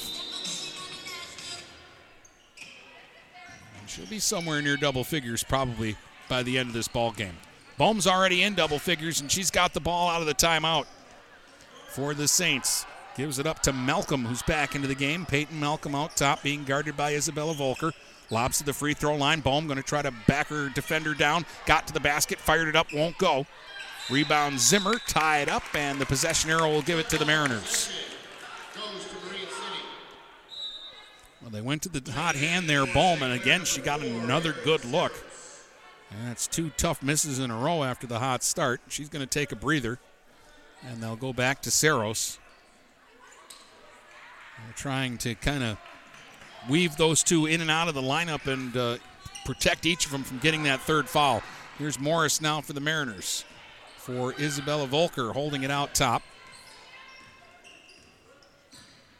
She'll be somewhere near double figures probably by the end of this ball game. Bohm's already in double figures, and she's got the ball out of the timeout for the Saints. Gives it up to Malcolm, who's back into the game. Peyton Malcolm out top, being guarded by Isabella Volker. Lobs to the free throw line. Bohm going to try to back her defender down. Got to the basket, fired it up, won't go. Rebound Zimmer, tie it up, and the possession arrow will give it to the Mariners. Well, they went to the hot hand there, Bohm, and again she got another good look. And that's two tough misses in a row after the hot start. She's going to take a breather, and they'll go back to Saros. Trying to kind of weave those two in and out of the lineup and uh, protect each of them from getting that third foul. Here's Morris now for the Mariners. For Isabella Volker holding it out top.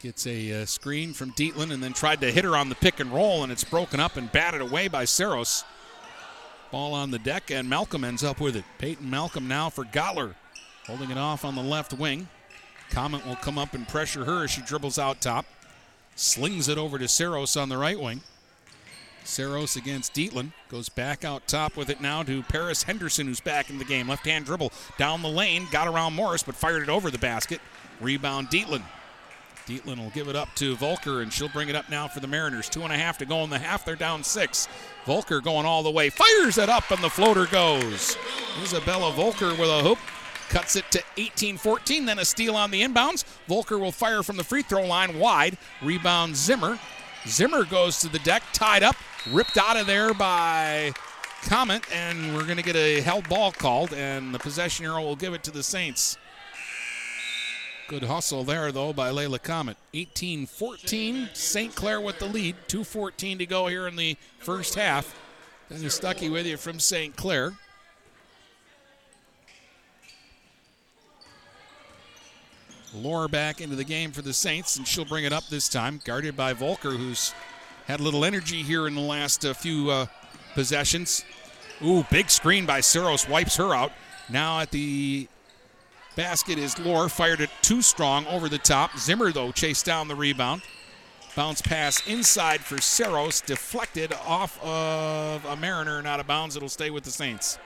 Gets a uh, screen from Dietland and then tried to hit her on the pick and roll, and it's broken up and batted away by Saros. Ball on the deck, and Malcolm ends up with it. Peyton Malcolm now for Gottler, holding it off on the left wing. Comet will come up and pressure her as she dribbles out top. Slings it over to Saros on the right wing. Saros against Dietland. Goes back out top with it now to Paris Henderson, who's back in the game. Left hand dribble down the lane. Got around Morris, but fired it over the basket. Rebound Dietland. Dietland will give it up to Volker, and she'll bring it up now for the Mariners. Two and a half to go in the half. They're down six. Volker going all the way. Fires it up, and the floater goes. Isabella Volker with a hoop. Cuts it to 18 14. Then a steal on the inbounds. Volker will fire from the free throw line wide. Rebound Zimmer. Zimmer goes to the deck, tied up, ripped out of there by Comet, and we're going to get a held ball called, and the possession arrow will give it to the Saints. Good hustle there, though, by Layla Comet. 18 14. St. Clair with the lead. 2.14 to go here in the first half. Dennis Stuckey with you from St. Clair. Lore back into the game for the Saints, and she'll bring it up this time, guarded by Volker, who's had a little energy here in the last uh, few uh, possessions. Ooh, big screen by Saros wipes her out. Now at the basket is Lore, fired it too strong over the top. Zimmer, though, chased down the rebound. Bounce pass inside for Saros, deflected off of a Mariner and out of bounds. It'll stay with the Saints.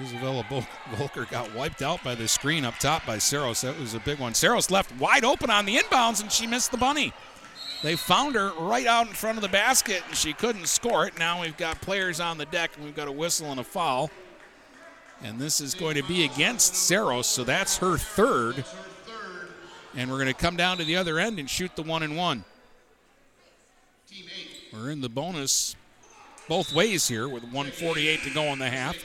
Isabella Volker got wiped out by the screen up top by Saros. That was a big one. Saros left wide open on the inbounds, and she missed the bunny. They found her right out in front of the basket, and she couldn't score it. Now we've got players on the deck, and we've got a whistle and a foul. And this is going to be against Saros, so that's her third. And we're going to come down to the other end and shoot the one and one. We're in the bonus both ways here with 148 to go in the half.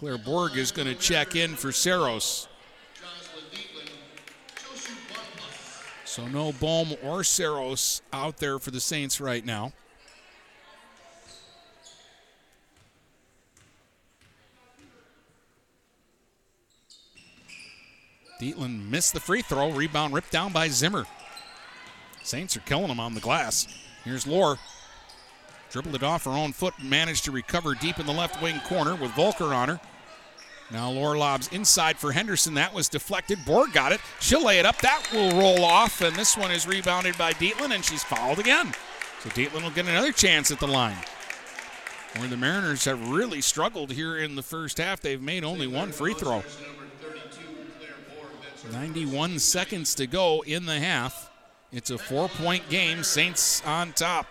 Claire Borg is going to check in for Saros. So no Bohm or Saros out there for the Saints right now. Dietland missed the free throw. Rebound ripped down by Zimmer. Saints are killing him on the glass. Here's Lore. Dribbled it off her own foot and managed to recover deep in the left wing corner with Volker on her. Now Lore lobs inside for Henderson. That was deflected. Borg got it. She'll lay it up. That will roll off, and this one is rebounded by Dietland, and she's fouled again. So Dietland will get another chance at the line. Where the Mariners have really struggled here in the first half. They've made only one free throw. 91 seconds to go in the half. It's a four point game. Saints on top.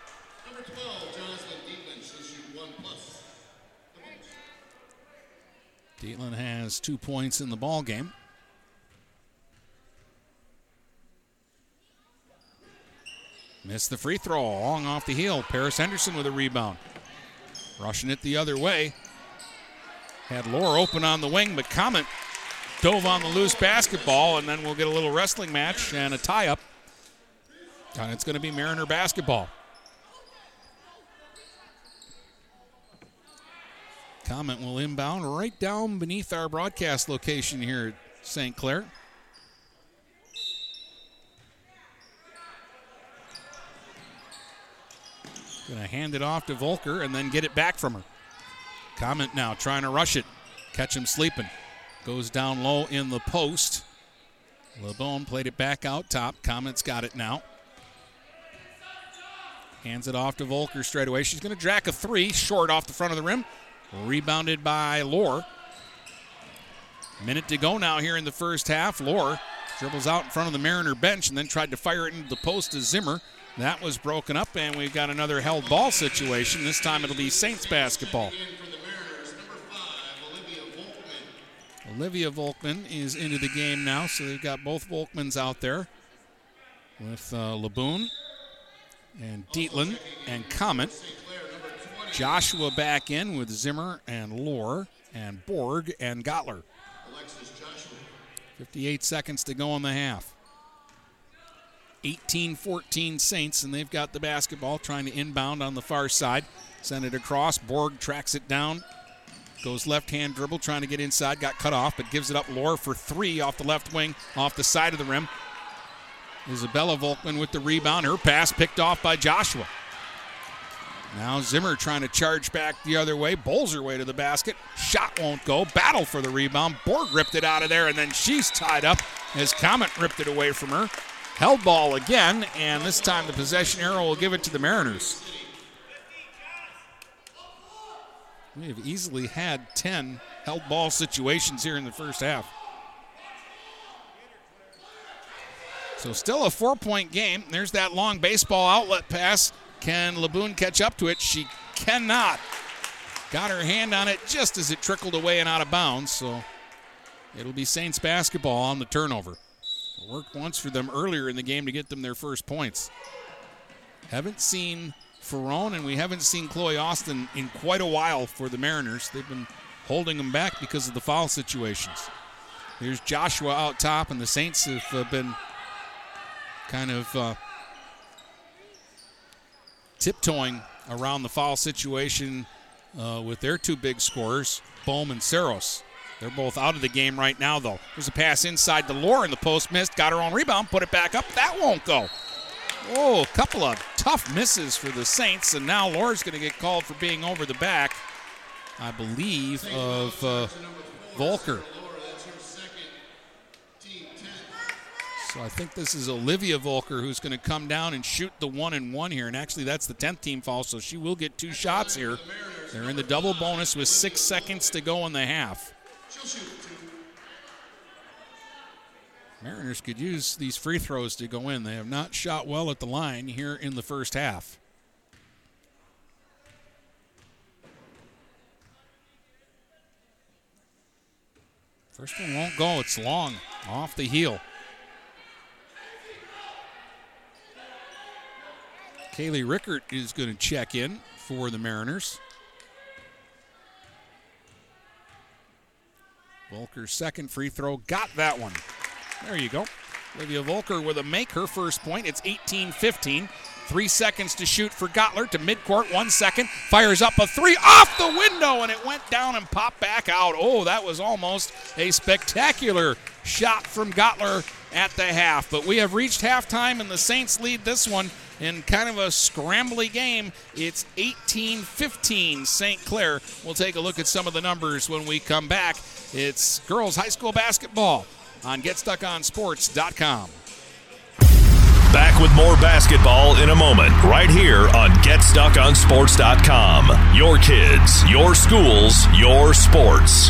Dietland has two points in the ball game. Missed the free throw, long off the heel. Paris Henderson with a rebound. Rushing it the other way. Had Lore open on the wing, but Comet dove on the loose basketball, and then we'll get a little wrestling match and a tie up. And it's going to be Mariner basketball. Comet will inbound right down beneath our broadcast location here at St. Clair. Going to hand it off to Volker and then get it back from her. Comet now trying to rush it. Catch him sleeping. Goes down low in the post. Laboon played it back out top. Comet's got it now. Hands it off to Volker straight away. She's going to jack a three, short off the front of the rim. Rebounded by Lore. Minute to go now here in the first half. Lore dribbles out in front of the Mariner bench and then tried to fire it into the post to Zimmer. That was broken up, and we've got another held ball situation. This time it'll be Saints basketball. Olivia Volkman is into the game now, so they've got both Volkmans out there with uh, Laboon and Dietland and Comet. Joshua back in with Zimmer and Lore and Borg and Gottler. 58 seconds to go in the half. 18 14 Saints, and they've got the basketball trying to inbound on the far side. Send it across. Borg tracks it down. Goes left hand dribble, trying to get inside. Got cut off, but gives it up. Lore for three off the left wing, off the side of the rim. Isabella Volkman with the rebound. Her pass picked off by Joshua. Now Zimmer trying to charge back the other way, bowls her way to the basket. Shot won't go. Battle for the rebound. Borg ripped it out of there, and then she's tied up as Comet ripped it away from her. Held ball again, and this time the possession arrow will give it to the Mariners. We have easily had 10 held ball situations here in the first half. So still a four-point game. There's that long baseball outlet pass. Can Laboon catch up to it? She cannot. Got her hand on it just as it trickled away and out of bounds. So it'll be Saints basketball on the turnover. It worked once for them earlier in the game to get them their first points. Haven't seen Ferrone and we haven't seen Chloe Austin in quite a while for the Mariners. They've been holding them back because of the foul situations. Here's Joshua out top, and the Saints have uh, been kind of uh, tiptoeing around the foul situation uh, with their two big scorers, Bohm and Saros. They're both out of the game right now, though. There's a pass inside to Lore in the post, missed, got her own rebound, put it back up. That won't go. Oh, a couple of tough misses for the Saints, and now Lore's going to get called for being over the back, I believe, of uh, Volker. So I think this is Olivia Volker who's going to come down and shoot the one and one here. And actually, that's the 10th team foul, so she will get two shots here. They're in the double bonus with six seconds to go in the half. Mariners could use these free throws to go in. They have not shot well at the line here in the first half. First one won't go. It's long off the heel. Kaylee Rickert is going to check in for the Mariners. Volker's second free throw got that one. There you go. Olivia Volker with a make her first point. It's 18 15. Three seconds to shoot for Gottler to midcourt. One second. Fires up a three off the window, and it went down and popped back out. Oh, that was almost a spectacular shot from Gottler at the half. But we have reached halftime, and the Saints lead this one in kind of a scrambly game. It's 18 15 St. Clair. We'll take a look at some of the numbers when we come back. It's girls high school basketball on GetStuckOnSports.com. Back with more basketball in a moment, right here on GetStuckOnSports.com. Your kids, your schools, your sports.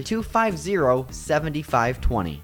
250 7520.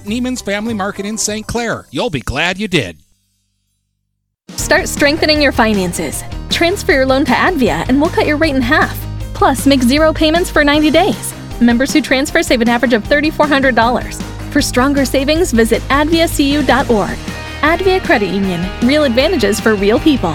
Neiman's Family Market in St. Clair. You'll be glad you did. Start strengthening your finances. Transfer your loan to Advia and we'll cut your rate in half. Plus, make zero payments for 90 days. Members who transfer save an average of $3,400. For stronger savings, visit adviacu.org. Advia Credit Union. Real advantages for real people.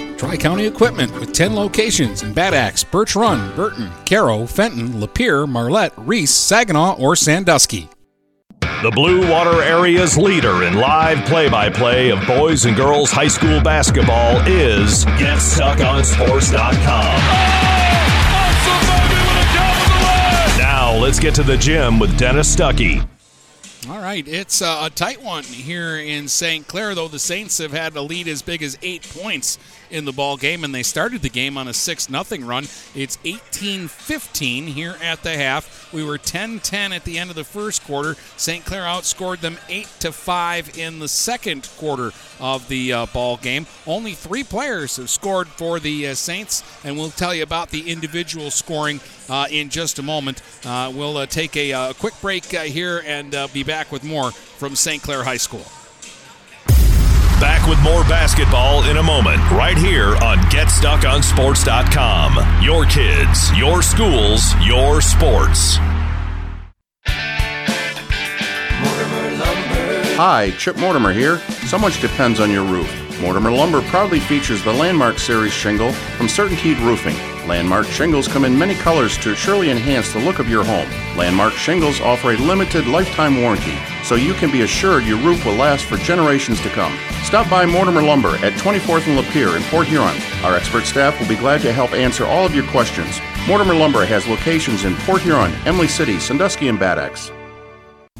Tri County Equipment with 10 locations in Bad Axe, Birch Run, Burton, Caro, Fenton, Lapeer, Marlette, Reese, Saginaw, or Sandusky. The Blue Water Area's leader in live play by play of boys and girls high school basketball is GetStuckOnSports.com. Now let's get to the gym with Dennis Stuckey. All right, it's uh, a tight one here in St. Clair, though the Saints have had a lead as big as eight points in the ball game, and they started the game on a 6 0 run. It's 18 15 here at the half. We were 10 10 at the end of the first quarter. St. Clair outscored them 8 to 5 in the second quarter of the uh, ball game. Only three players have scored for the uh, Saints, and we'll tell you about the individual scoring uh, in just a moment. Uh, we'll uh, take a, a, quick break here and be back with more from St. Clair High School. Back with more basketball in a moment, right here on GetStuckOnSports.com. Your kids, your schools, your sports. Hi, Chip Mortimer here. So much depends on your roof. Mortimer Lumber proudly features the Landmark Series shingle from CertainTeed Roofing. Landmark shingles come in many colors to surely enhance the look of your home. Landmark shingles offer a limited lifetime warranty, so you can be assured your roof will last for generations to come. Stop by Mortimer Lumber at 24th and Lapeer in Port Huron. Our expert staff will be glad to help answer all of your questions. Mortimer Lumber has locations in Port Huron, Imlay City, Sandusky, and Bad Axe.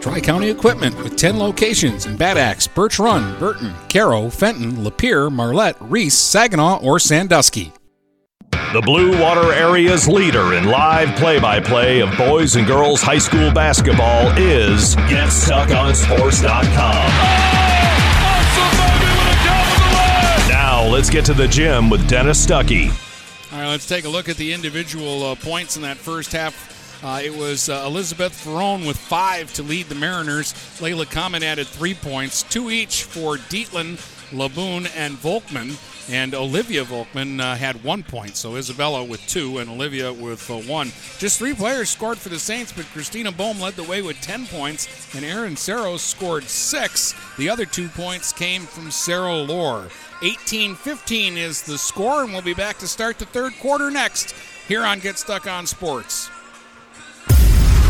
Tri County Equipment with 10 locations in Bad Axe, Birch Run, Burton, Caro, Fenton, Lapeer, Marlette, Reese, Saginaw, or Sandusky. The Blue Water Area's leader in live play by play of boys and girls high school basketball is GetStuckOnSports.com. Now let's get to the gym with Dennis Stuckey. All right, let's take a look at the individual uh, points in that first half Uh, it was uh, Elizabeth Ferrone with five to lead the Mariners. Layla Comet added three points, two each for Dietland, Laboon, and Volkman. And Olivia Volkman uh, had one point, so Isabella with two and Olivia with uh, one. Just three players scored for the Saints, but Christina Bohm led the way with 10 points, and Aaron Saros scored six. The other two points came from Sarah Lore. 18 15 is the score, and we'll be back to start the third quarter next here on Get Stuck on Sports.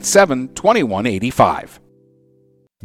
987 2185.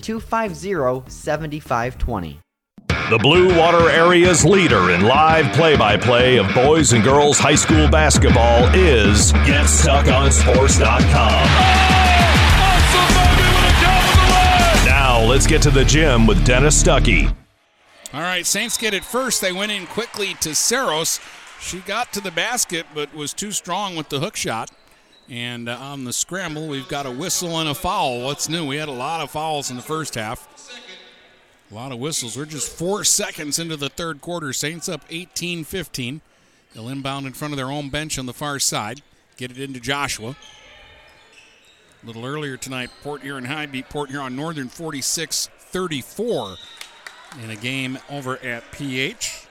250 7520. The Blue Water Area's leader in live play by play of boys and girls high school basketball is GetStuckOnSports.com. Now let's get to the gym with Dennis Stuckey. All right, Saints get it first. They went in quickly to Saros. She got to the basket, but was too strong with the hook shot. And uh, on the scramble, we've got a whistle and a foul. What's new? We had a lot of fouls in the first half. A lot of whistles. We're just four seconds into the third quarter. Saints up 18 15. They'll inbound in front of their own bench on the far side. Get it into Joshua. A little earlier tonight, Port Huron High beat Port Huron Northern 46 34 in a game over at PH.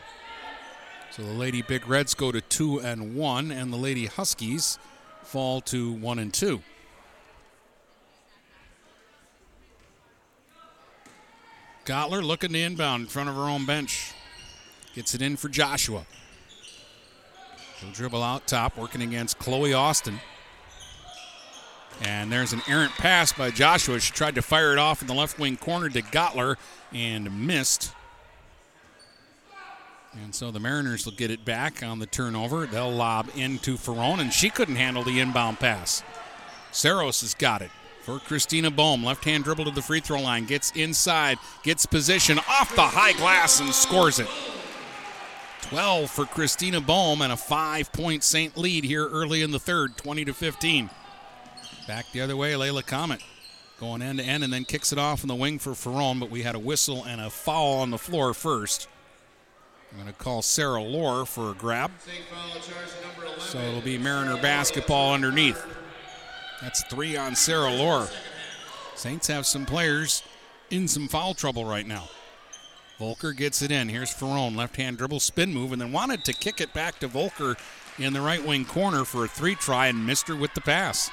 So the Lady Big Reds go to 2 and 1, and the Lady Huskies fall to 1 and 2. Gottler looking to inbound in front of her own bench. Gets it in for Joshua. She'll dribble out top, working against Chloe Austin. And there's an errant pass by Joshua. She tried to fire it off in the left wing corner to Gottler and missed. And so the Mariners will get it back on the turnover. They'll lob into Ferrone, and she couldn't handle the inbound pass. Saros has got it for Christina Bohm. Left hand dribble to the free throw line. Gets inside, gets position off the high glass, and scores it. 12 for Christina Bohm and a five point Saint lead here early in the third, 20 to 15. Back the other way, Layla Comet going end to end and then kicks it off in the wing for Ferrone, but we had a whistle and a foul on the floor first. I'm going to call Sarah Lore for a grab. So it'll be Mariner basketball underneath. That's three on Sarah Lore. Saints have some players in some foul trouble right now. Volker gets it in. Here's Ferrone. Left hand dribble, spin move, and then wanted to kick it back to Volker in the right wing corner for a three try and missed her with the pass.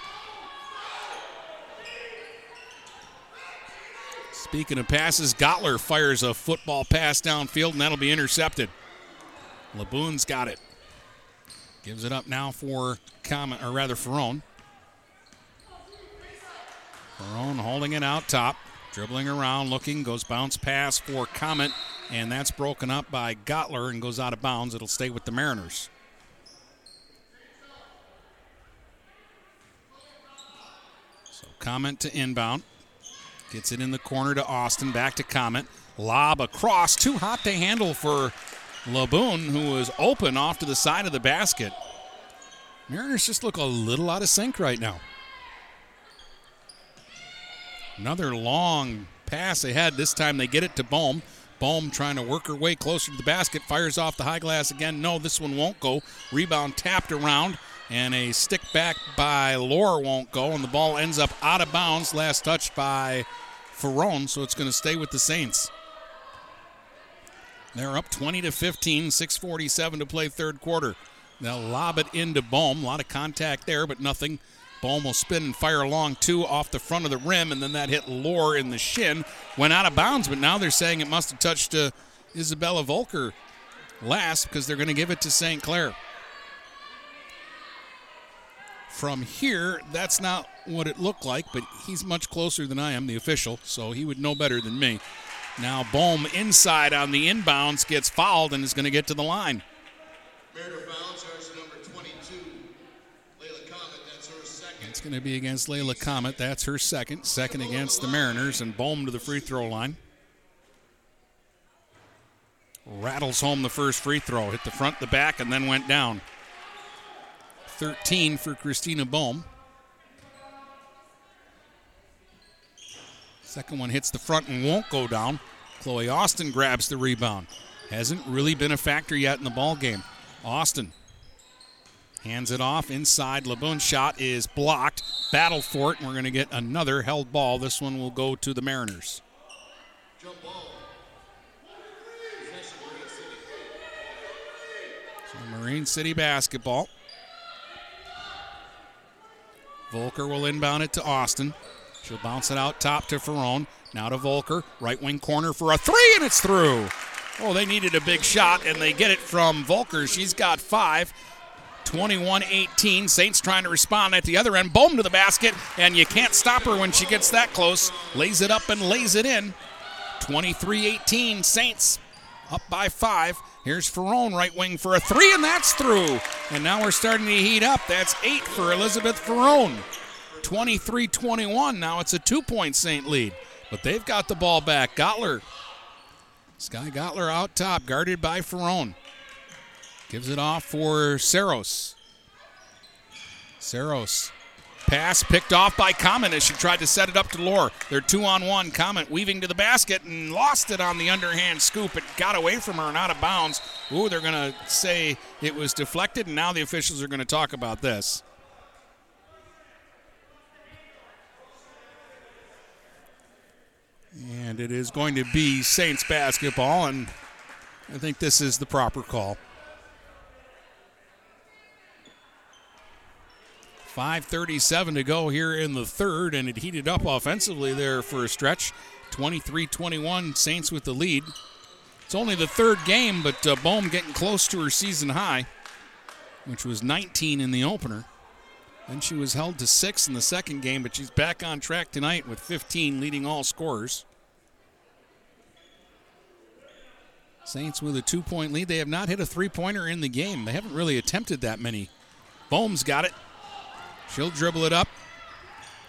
Speaking of passes, Gottler fires a football pass downfield, and that'll be intercepted. Laboon's got it. Gives it up now for Comet, or rather Ferrone. Ferrone holding it out top, dribbling around, looking, goes bounce pass for Comet, and that's broken up by Gottler and goes out of bounds. It'll stay with the Mariners. So Comet to inbound. Gets it in the corner to Austin, back to Comet. Lob across, too hot to handle for Laboon, who was open off to the side of the basket. Mariners just look a little out of sync right now. Another long pass ahead. This time they get it to Bohm. Bohm trying to work her way closer to the basket. Fires off the high glass again. No, this one won't go. Rebound tapped around. And a stick back by Lore won't go. And the ball ends up out of bounds. Last touch by Ferrone. So it's going to stay with the Saints. They're up 20 to 15. 6:47 to play third quarter. They'll lob it into Bohm. A lot of contact there, but nothing. Bohm will spin and fire along two off the front of the rim, and then that hit Lore in the shin. Went out of bounds, but now they're saying it must have touched uh, Isabella Volker last because they're going to give it to St. Clair. From here, that's not what it looked like, but he's much closer than I am, the official, so he would know better than me. Now Bohm inside on the inbounds gets fouled and is going to get to the line. It's going to be against Layla Comet. That's her second. Second against the Mariners, and Bohm to the free throw line. Rattles home the first free throw. Hit the front, the back, and then went down. 13 for Christina Bohm. Second one hits the front and won't go down. Chloe Austin grabs the rebound. Hasn't really been a factor yet in the ball game. Austin hands it off inside. Laboon shot is blocked. Battle for it, and we're going to get another held ball. This one will go to the Mariners. So Marine City basketball. Volker will inbound it to Austin. She'll bounce it out top to Ferrone. Now to Volker. Right wing corner for a three, and it's through. Oh, they needed a big shot, and they get it from Volker. She's got five. 21 18. Saints trying to respond at the other end. Bohm to the basket, and you can't stop her when she gets that close. Lays it up and lays it in. 23 18. Saints up by five. Here's Ferrone, right wing for a three, and that's through. And now we're starting to heat up. That's eight for Elizabeth Ferrone. 23 21. Now it's a two point Saint lead. But they've got the ball back. Gottler. Sky Gottler out top, guarded by Ferrone. Gives it off for Saros. Saros. Pass picked off by Comet as she tried to set it up to Lore. They're two on one. Comet weaving to the basket and lost it on the underhand scoop. It got away from her and out of bounds. Ooh, they're going to say it was deflected, and now the officials are going to talk about this. And it is going to be Saints basketball, and I think this is the proper call. 5.37 to go here in the third, and it heated up offensively there for a stretch. 23 21, Saints with the lead. It's only the third game, but uh, Bohm getting close to her season high, which was 19 in the opener. Then she was held to six in the second game, but she's back on track tonight with 15 leading all scorers. Saints with a two point lead. They have not hit a three pointer in the game. They haven't really attempted that many. Bohm's got it. She'll dribble it up.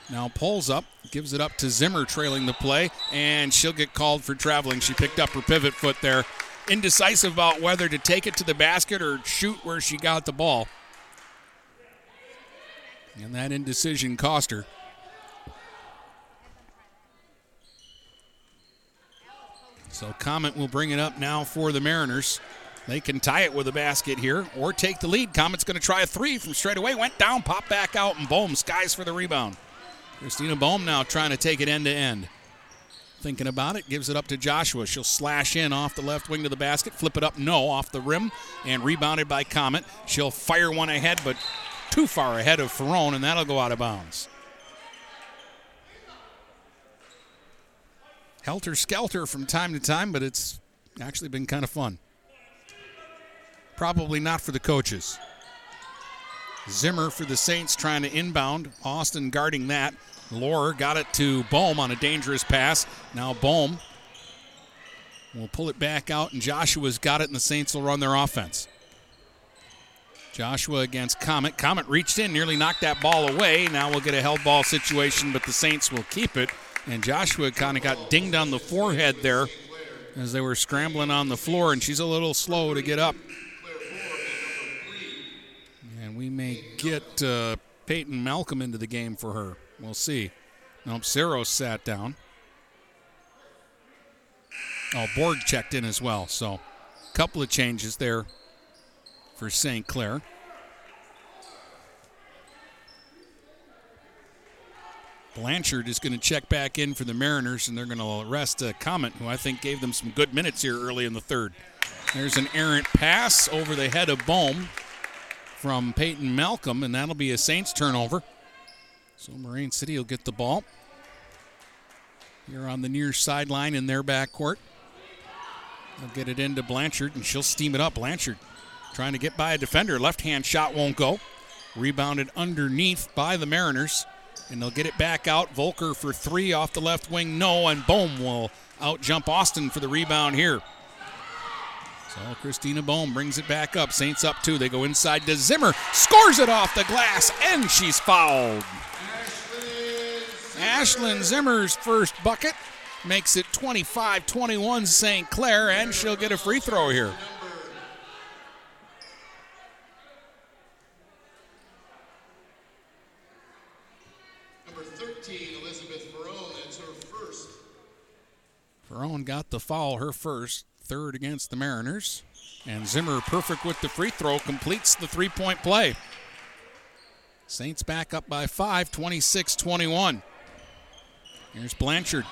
Now pulls up, gives it up to Zimmer trailing the play, and she'll get called for traveling. She picked up her pivot foot there. Indecisive about whether to take it to the basket or shoot where she got the ball. And that indecision cost her. So Comet will bring it up now for the Mariners. They can tie it with a basket here or take the lead. Comet's going to try a three from straight away. Went down, popped back out, and Bohm skies for the rebound. Christina Bohm now trying to take it end to end. Thinking about it, gives it up to Joshua. She'll slash in off the left wing to the basket, flip it up, no, off the rim, and rebounded by Comet. She'll fire one ahead, but too far ahead of Ferrone, and that'll go out of bounds. helter skelter from time to time, but it's actually been kind of fun. Probably not for the coaches. Zimmer for the Saints trying to inbound. Austin guarding that. Lore got it to Bohm on a dangerous pass. Now Bohm will pull it back out, and Joshua's got it, and the Saints will run their offense. Joshua against Comet. Comet reached in, nearly knocked that ball away. Now we'll get a held ball situation, but the Saints will keep it. And Joshua kind of got dinged on the forehead there as they were scrambling on the floor, and she's a little slow to get up. We may get uh, Peyton Malcolm into the game for her. We'll see. Nope, Saros sat down. Oh, Borg checked in as well. So, a couple of changes there for St. Clair. Blanchard is going to check back in for the Mariners, and they're going to arrest uh, Comet, who I think gave them some good minutes here early in the third. There's an errant pass over the head of Bohm from Peyton Malcolm, and that'll be a Saints turnover. So Marine City will get the ball here on the near sideline in their backcourt. They'll get it into Blanchard, and she'll steam it up. Blanchard trying to get by a defender. Left hand shot won't go. Rebounded underneath by the Mariners, and they'll get it back out. Volker for three off the left wing, no, and Bohm will out jump Austin for the rebound here. So Christina Bohm brings it back up. Saints up two. They go inside to Zimmer. Scores it off the glass, and she's fouled. Ashlyn Zimmer's first bucket makes it 25 21 St. Clair, and she'll get a free throw here. Number 13, Elizabeth Ferrone, that's her first. Ferrone got the foul, her first, third against the Mariners. And Zimmer, perfect with the free throw, completes the three point play. Saints back up by five, 26 21. Here's Blanchard.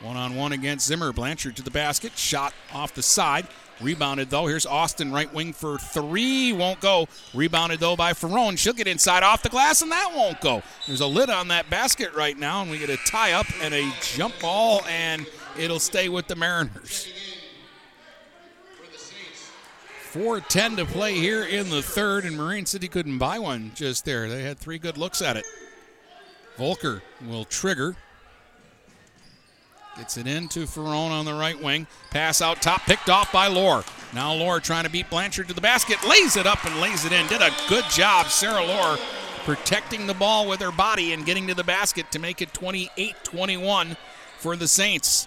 One on one against Zimmer. Blanchard to the basket. Shot off the side. Rebounded though. Here's Austin, right wing for three. Won't go. Rebounded though by Ferrone. She'll get inside off the glass, and that won't go. There's a lid on that basket right now, and we get a tie up and a jump ball, and it'll stay with the Mariners. 4-10 to play here in the third, and Marine City couldn't buy one just there. They had three good looks at it. Volker will trigger. Gets it into Ferrone on the right wing. Pass out top, picked off by Lore. Now Lore trying to beat Blanchard to the basket. Lays it up and lays it in. Did a good job, Sarah Lore, protecting the ball with her body and getting to the basket to make it 28 21 for the Saints.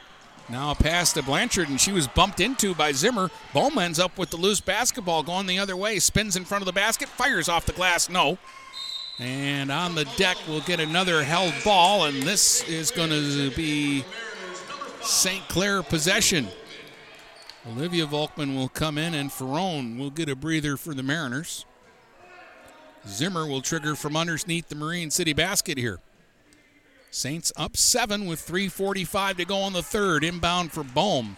Now a pass to Blanchard, and she was bumped into by Zimmer. Bohm ends up with the loose basketball going the other way. Spins in front of the basket, fires off the glass. No. And on the deck, we'll get another held ball, and this is going to be St. Clair possession. Olivia Volkman will come in, and Ferrone will get a breather for the Mariners. Zimmer will trigger from underneath the Marine City basket here. Saints up seven with 3.45 to go on the third. Inbound for Bohm.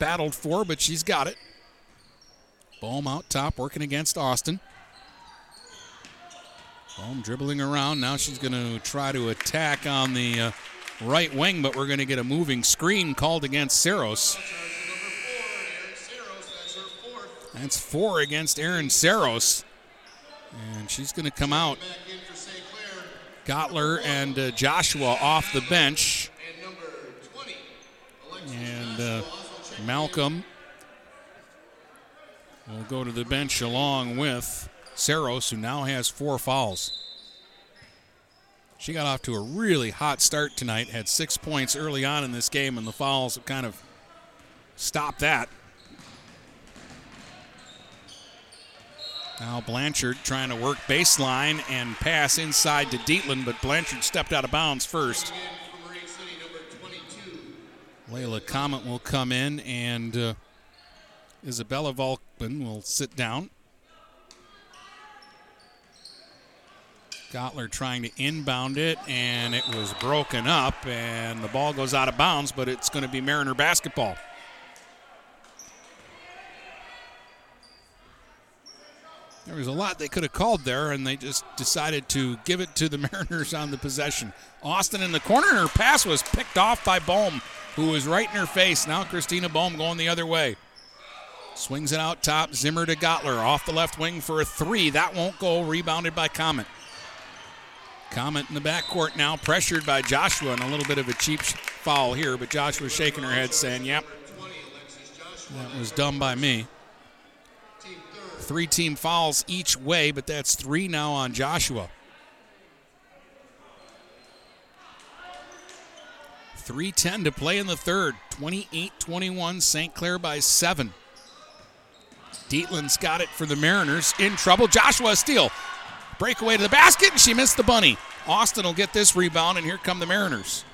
Battled for, but she's got it. Bohm out top, working against Austin. Bohm dribbling around. Now she's going to try to attack on the uh, right wing, but we're going to get a moving screen called against Saros. That's four against Aaron Saros. And she's going to come out. Gottler and uh, Joshua off the bench. And uh, Malcolm will go to the bench along with Saros, who now has four fouls. She got off to a really hot start tonight, had six points early on in this game, and the fouls have kind of stopped that. Now Blanchard trying to work baseline and pass inside to Dietland, but Blanchard stepped out of bounds first. Layla Comet will come in, and uh, Isabella Volkman will sit down. Gottler trying to inbound it, and it was broken up, and the ball goes out of bounds, but it's going to be Mariner basketball. There was a lot they could have called there, and they just decided to give it to the Mariners on the possession. Austin in the corner, and her pass was picked off by Bohm, who was right in her face. Now Christina Bohm going the other way. Swings it out top. Zimmer to Gottler off the left wing for a three. That won't go. Rebounded by Comet. Comet in the backcourt now, pressured by Joshua, and a little bit of a cheap foul here, but Joshua shaking her head saying, Yep, that was done by me. Three team fouls each way, but that's three now on Joshua. 3.10 to play in the third. 28 21, St. Clair by seven. Dietland's got it for the Mariners. In trouble. Joshua steal. Breakaway to the basket, and she missed the bunny. Austin will get this rebound, and here come the Mariners.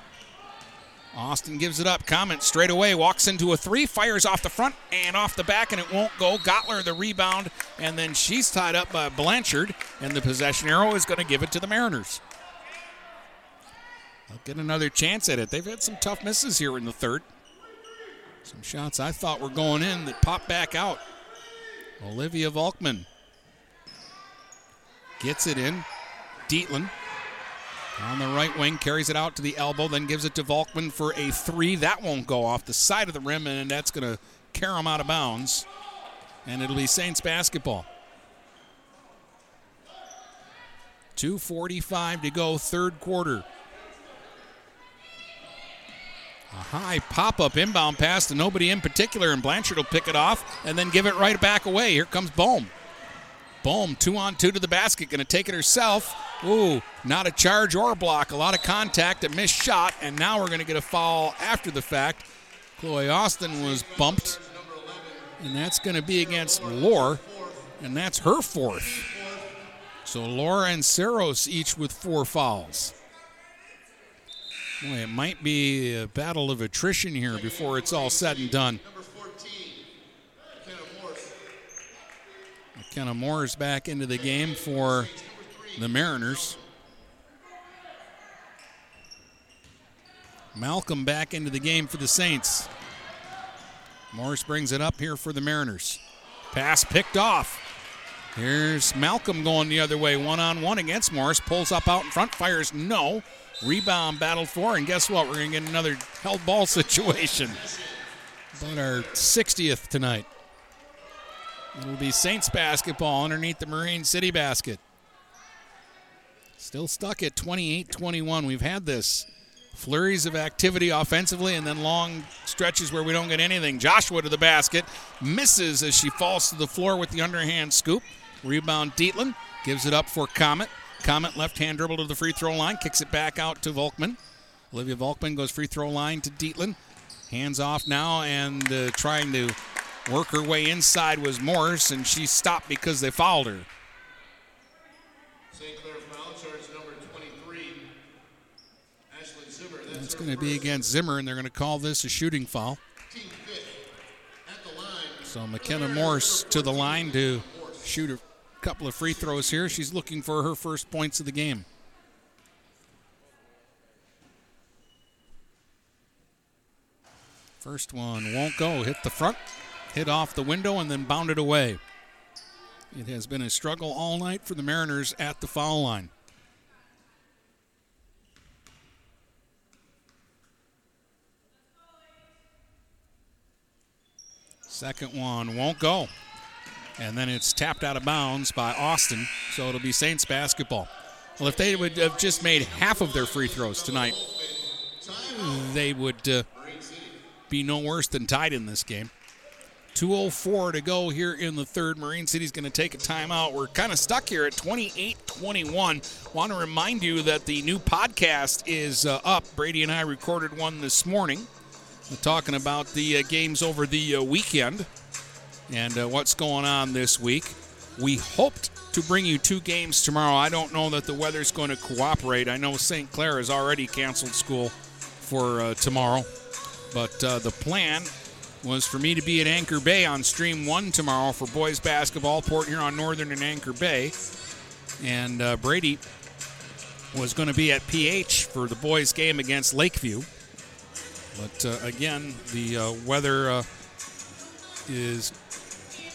Austin gives it up. Comet straight away walks into a three, fires off the front and off the back, and it won't go. Gottler the rebound, and then she's tied up by Blanchard, and the possession arrow is going to give it to the Mariners. They'll get another chance at it. They've had some tough misses here in the third. Some shots I thought were going in that popped back out. Olivia Volkman gets it in. Dietland on the right wing carries it out to the elbow, then gives it to Volkman for a three. That won't go off the side of the rim, and that's going to carry him out of bounds. And it'll be Saints basketball. 2.45 to go, third quarter. A high pop up inbound pass to nobody in particular, and Blanchard will pick it off and then give it right back away. Here comes Bohm. Bohm, two on two to the basket, going to take it herself. Ooh, not a charge or a block. A lot of contact, a missed shot, and now we're going to get a foul after the fact. Chloe Austin was bumped, and that's going to be against Lore, and that's her fourth. So Lore and Saros each with four fouls. Boy, it might be a battle of attrition here before it's all said and done. McKenna Morris back into the game for the Mariners. Malcolm back into the game for the Saints. Morris brings it up here for the Mariners. Pass picked off. Here's Malcolm going the other way, one on one against Morris. Pulls up out in front, fires no. Rebound battled for, and guess what? We're going to get another held ball situation. About our 60th tonight. It'll be Saints basketball underneath the Marine City basket. Still stuck at 28 21. We've had this flurries of activity offensively and then long stretches where we don't get anything. Joshua to the basket, misses as she falls to the floor with the underhand scoop. Rebound Dietland gives it up for Comet. Comet left hand dribble to the free throw line, kicks it back out to Volkman. Olivia Volkman goes free throw line to Dietland. Hands off now and uh, trying to work her way inside was Morris, and she stopped because they fouled her. St. Clair foul charge number 23. Ashley Zimmer. That's It's going to be against Zimmer, and they're going to call this a shooting foul. Team fifth. At the line. So McKenna Morris to the line to shoot a couple of free throws here. She's looking for her first points of the game. First one won't go. Hit the front, hit off the window, and then bounded away. It has been a struggle all night for the Mariners at the foul line. Second one won't go. And then it's tapped out of bounds by Austin, so it'll be Saints basketball. Well, if they would have just made half of their free throws tonight, they would uh, be no worse than tied in this game. 2.04 to go here in the third. Marine City's going to take a timeout. We're kind of stuck here at 28 21. Want to remind you that the new podcast is uh, up. Brady and I recorded one this morning We're talking about the uh, games over the uh, weekend and uh, what's going on this week. We hoped to bring you two games tomorrow. I don't know that the weather's going to cooperate. I know St. Clair has already canceled school for uh, tomorrow, but uh, the plan was for me to be at Anchor Bay on Stream 1 tomorrow for boys basketball, Port Huron Northern and Anchor Bay. And uh, Brady was going to be at PH for the boys' game against Lakeview. But uh, again, the uh, weather uh, is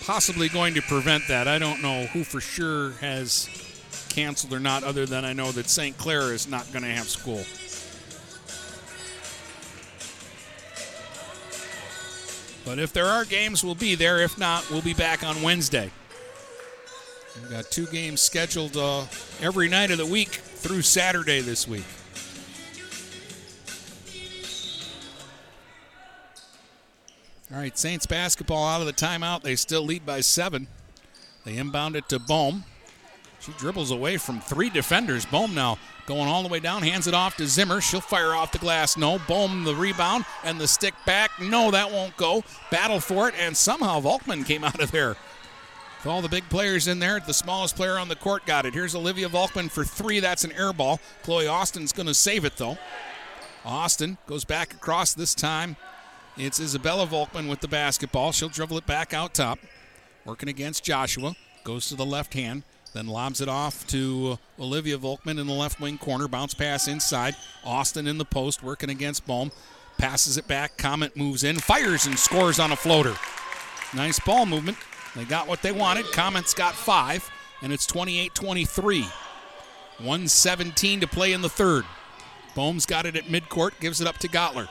possibly going to prevent that. I don't know who for sure has canceled or not, other than I know that St. Clair is not going to have school. But if there are games, we'll be there. If not, we'll be back on Wednesday. We've got two games scheduled uh, every night of the week through Saturday this week. All right, Saints basketball out of the timeout. They still lead by seven. They inbound it to Bohm. She dribbles away from three defenders. Bohm now going all the way down, hands it off to Zimmer. She'll fire off the glass. No. Bohm the rebound and the stick back. No, that won't go. Battle for it, and somehow Volkman came out of there. With all the big players in there, the smallest player on the court got it. Here's Olivia Volkman for three. That's an air ball. Chloe Austin's going to save it, though. Austin goes back across this time. It's Isabella Volkman with the basketball. She'll dribble it back out top. Working against Joshua. Goes to the left hand. Then lobs it off to Olivia Volkman in the left wing corner. Bounce pass inside. Austin in the post working against Bohm. Passes it back. Comet moves in. Fires and scores on a floater. Nice ball movement. They got what they wanted. Comet's got five, and it's 28 23. 117 to play in the third. Bohm's got it at midcourt, gives it up to Gottler.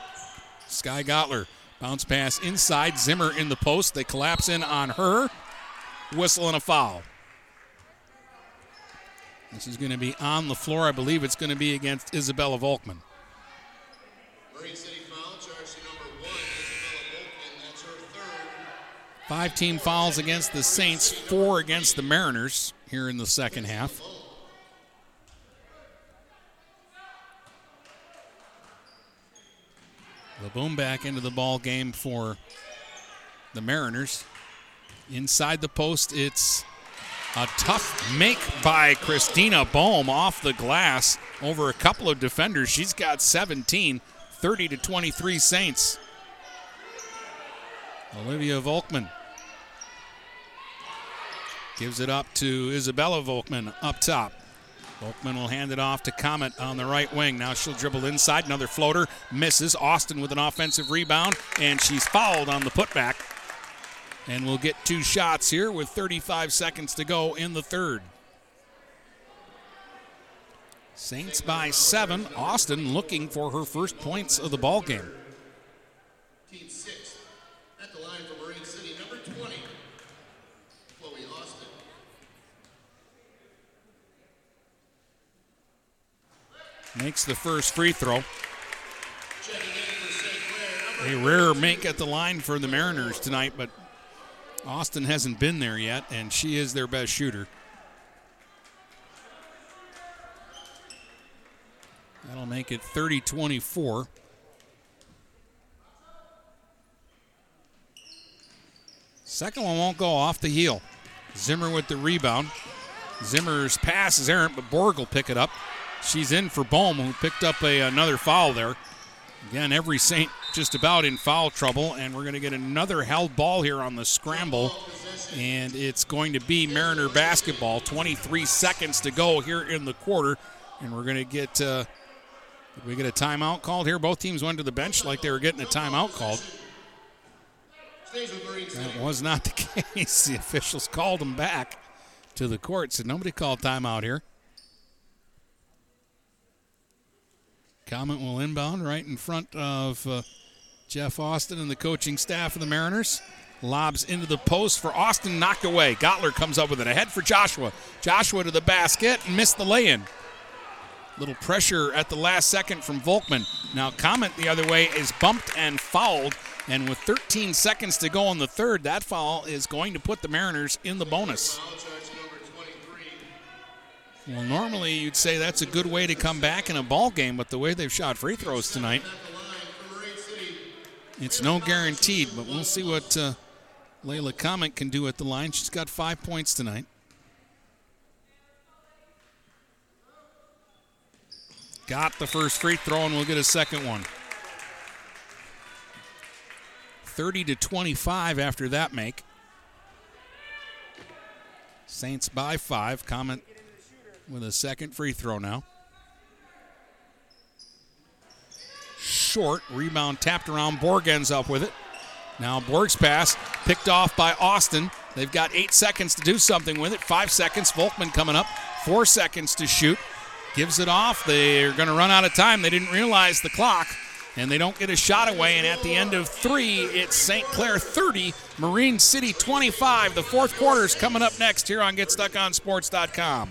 Sky Gottler. Bounce pass inside. Zimmer in the post. They collapse in on her. Whistle and a foul. This is going to be on the floor. I believe it's going to be against Isabella Volkman. Five team fouls against the Saints, four against the Mariners here in the second half. The boom back into the ball game for the Mariners. Inside the post, it's a tough make by Christina Bohm off the glass over a couple of defenders. She's got 17, 30 to 23 Saints. Olivia Volkman gives it up to Isabella Volkman up top. Volkman will hand it off to Comet on the right wing. Now she'll dribble inside. Another floater misses. Austin with an offensive rebound, and she's fouled on the putback. And we'll get two shots here with 35 seconds to go in the third. Saints by seven. Austin looking for her first points of the ball game. Team six. At the line for Marine City, number 20, Chloe Austin. Makes the first free throw. A rare make at the line for the Mariners tonight, but Austin hasn't been there yet, and she is their best shooter. That'll make it 30 24. Second one won't go off the heel. Zimmer with the rebound. Zimmer's pass is errant, but Borg will pick it up. She's in for Bohm, who picked up a, another foul there. Again, every Saint just about in foul trouble, and we're going to get another held ball here on the scramble. And it's going to be Mariner basketball. 23 seconds to go here in the quarter, and we're going to get. Uh, we get a timeout called here? Both teams went to the bench like they were getting a timeout called. That was not the case. The officials called them back to the court. Said nobody called timeout here. Comet will inbound right in front of uh, Jeff Austin and the coaching staff of the Mariners. Lobs into the post for Austin, knocked away. Gottler comes up with it. Ahead for Joshua. Joshua to the basket and missed the lay in. Little pressure at the last second from Volkman. Now, Comet the other way is bumped and fouled. And with 13 seconds to go in the third, that foul is going to put the Mariners in the bonus. Foul charge to number 23. Well, normally you'd say that's a good way to come back in a ball game, but the way they've shot free throws tonight, it's no guaranteed. But we'll see what uh, Layla Comet can do at the line. She's got five points tonight. Got the first free throw, and we'll get a second one. 30 to 25 after that make. Saints by five. Comet with a second free throw now. Short rebound tapped around. Borg ends up with it. Now Borg's pass picked off by Austin. They've got eight seconds to do something with it. Five seconds. Volkman coming up. Four seconds to shoot. Gives it off. They're going to run out of time. They didn't realize the clock, and they don't get a shot away. And at the end of three, it's St. Clair 30, Marine City 25. The fourth quarter is coming up next here on GetStuckOnSports.com.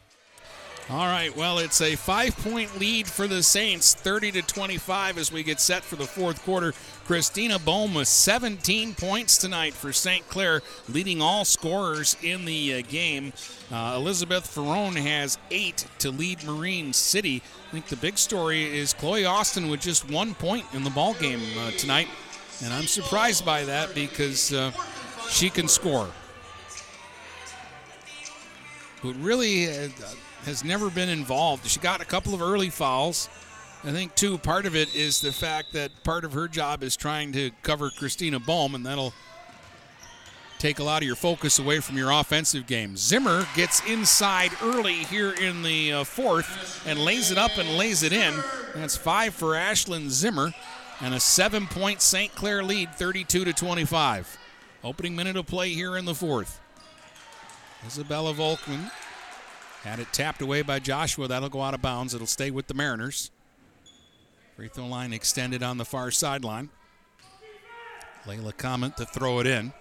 All right, well, it's a five point lead for the Saints, 30 to 25 as we get set for the fourth quarter. Christina with 17 points tonight for St. Clair, leading all scorers in the uh, game. Uh, Elizabeth Ferrone has eight to lead Marine City. I think the big story is Chloe Austin with just one point in the ball game uh, tonight, and I'm surprised by that because uh, she can score. But really, uh, has never been involved. She got a couple of early fouls. I think, too, part of it is the fact that part of her job is trying to cover Christina Bohm, and that'll take a lot of your focus away from your offensive game. Zimmer gets inside early here in the uh, fourth and lays it up and lays it in. That's five for Ashlyn Zimmer and a seven point St. Clair lead, 32 to 25. Opening minute of play here in the fourth. Isabella Volkman had it tapped away by Joshua. That'll go out of bounds. It'll stay with the Mariners. Free throw line extended on the far sideline. Layla Comet to throw it in.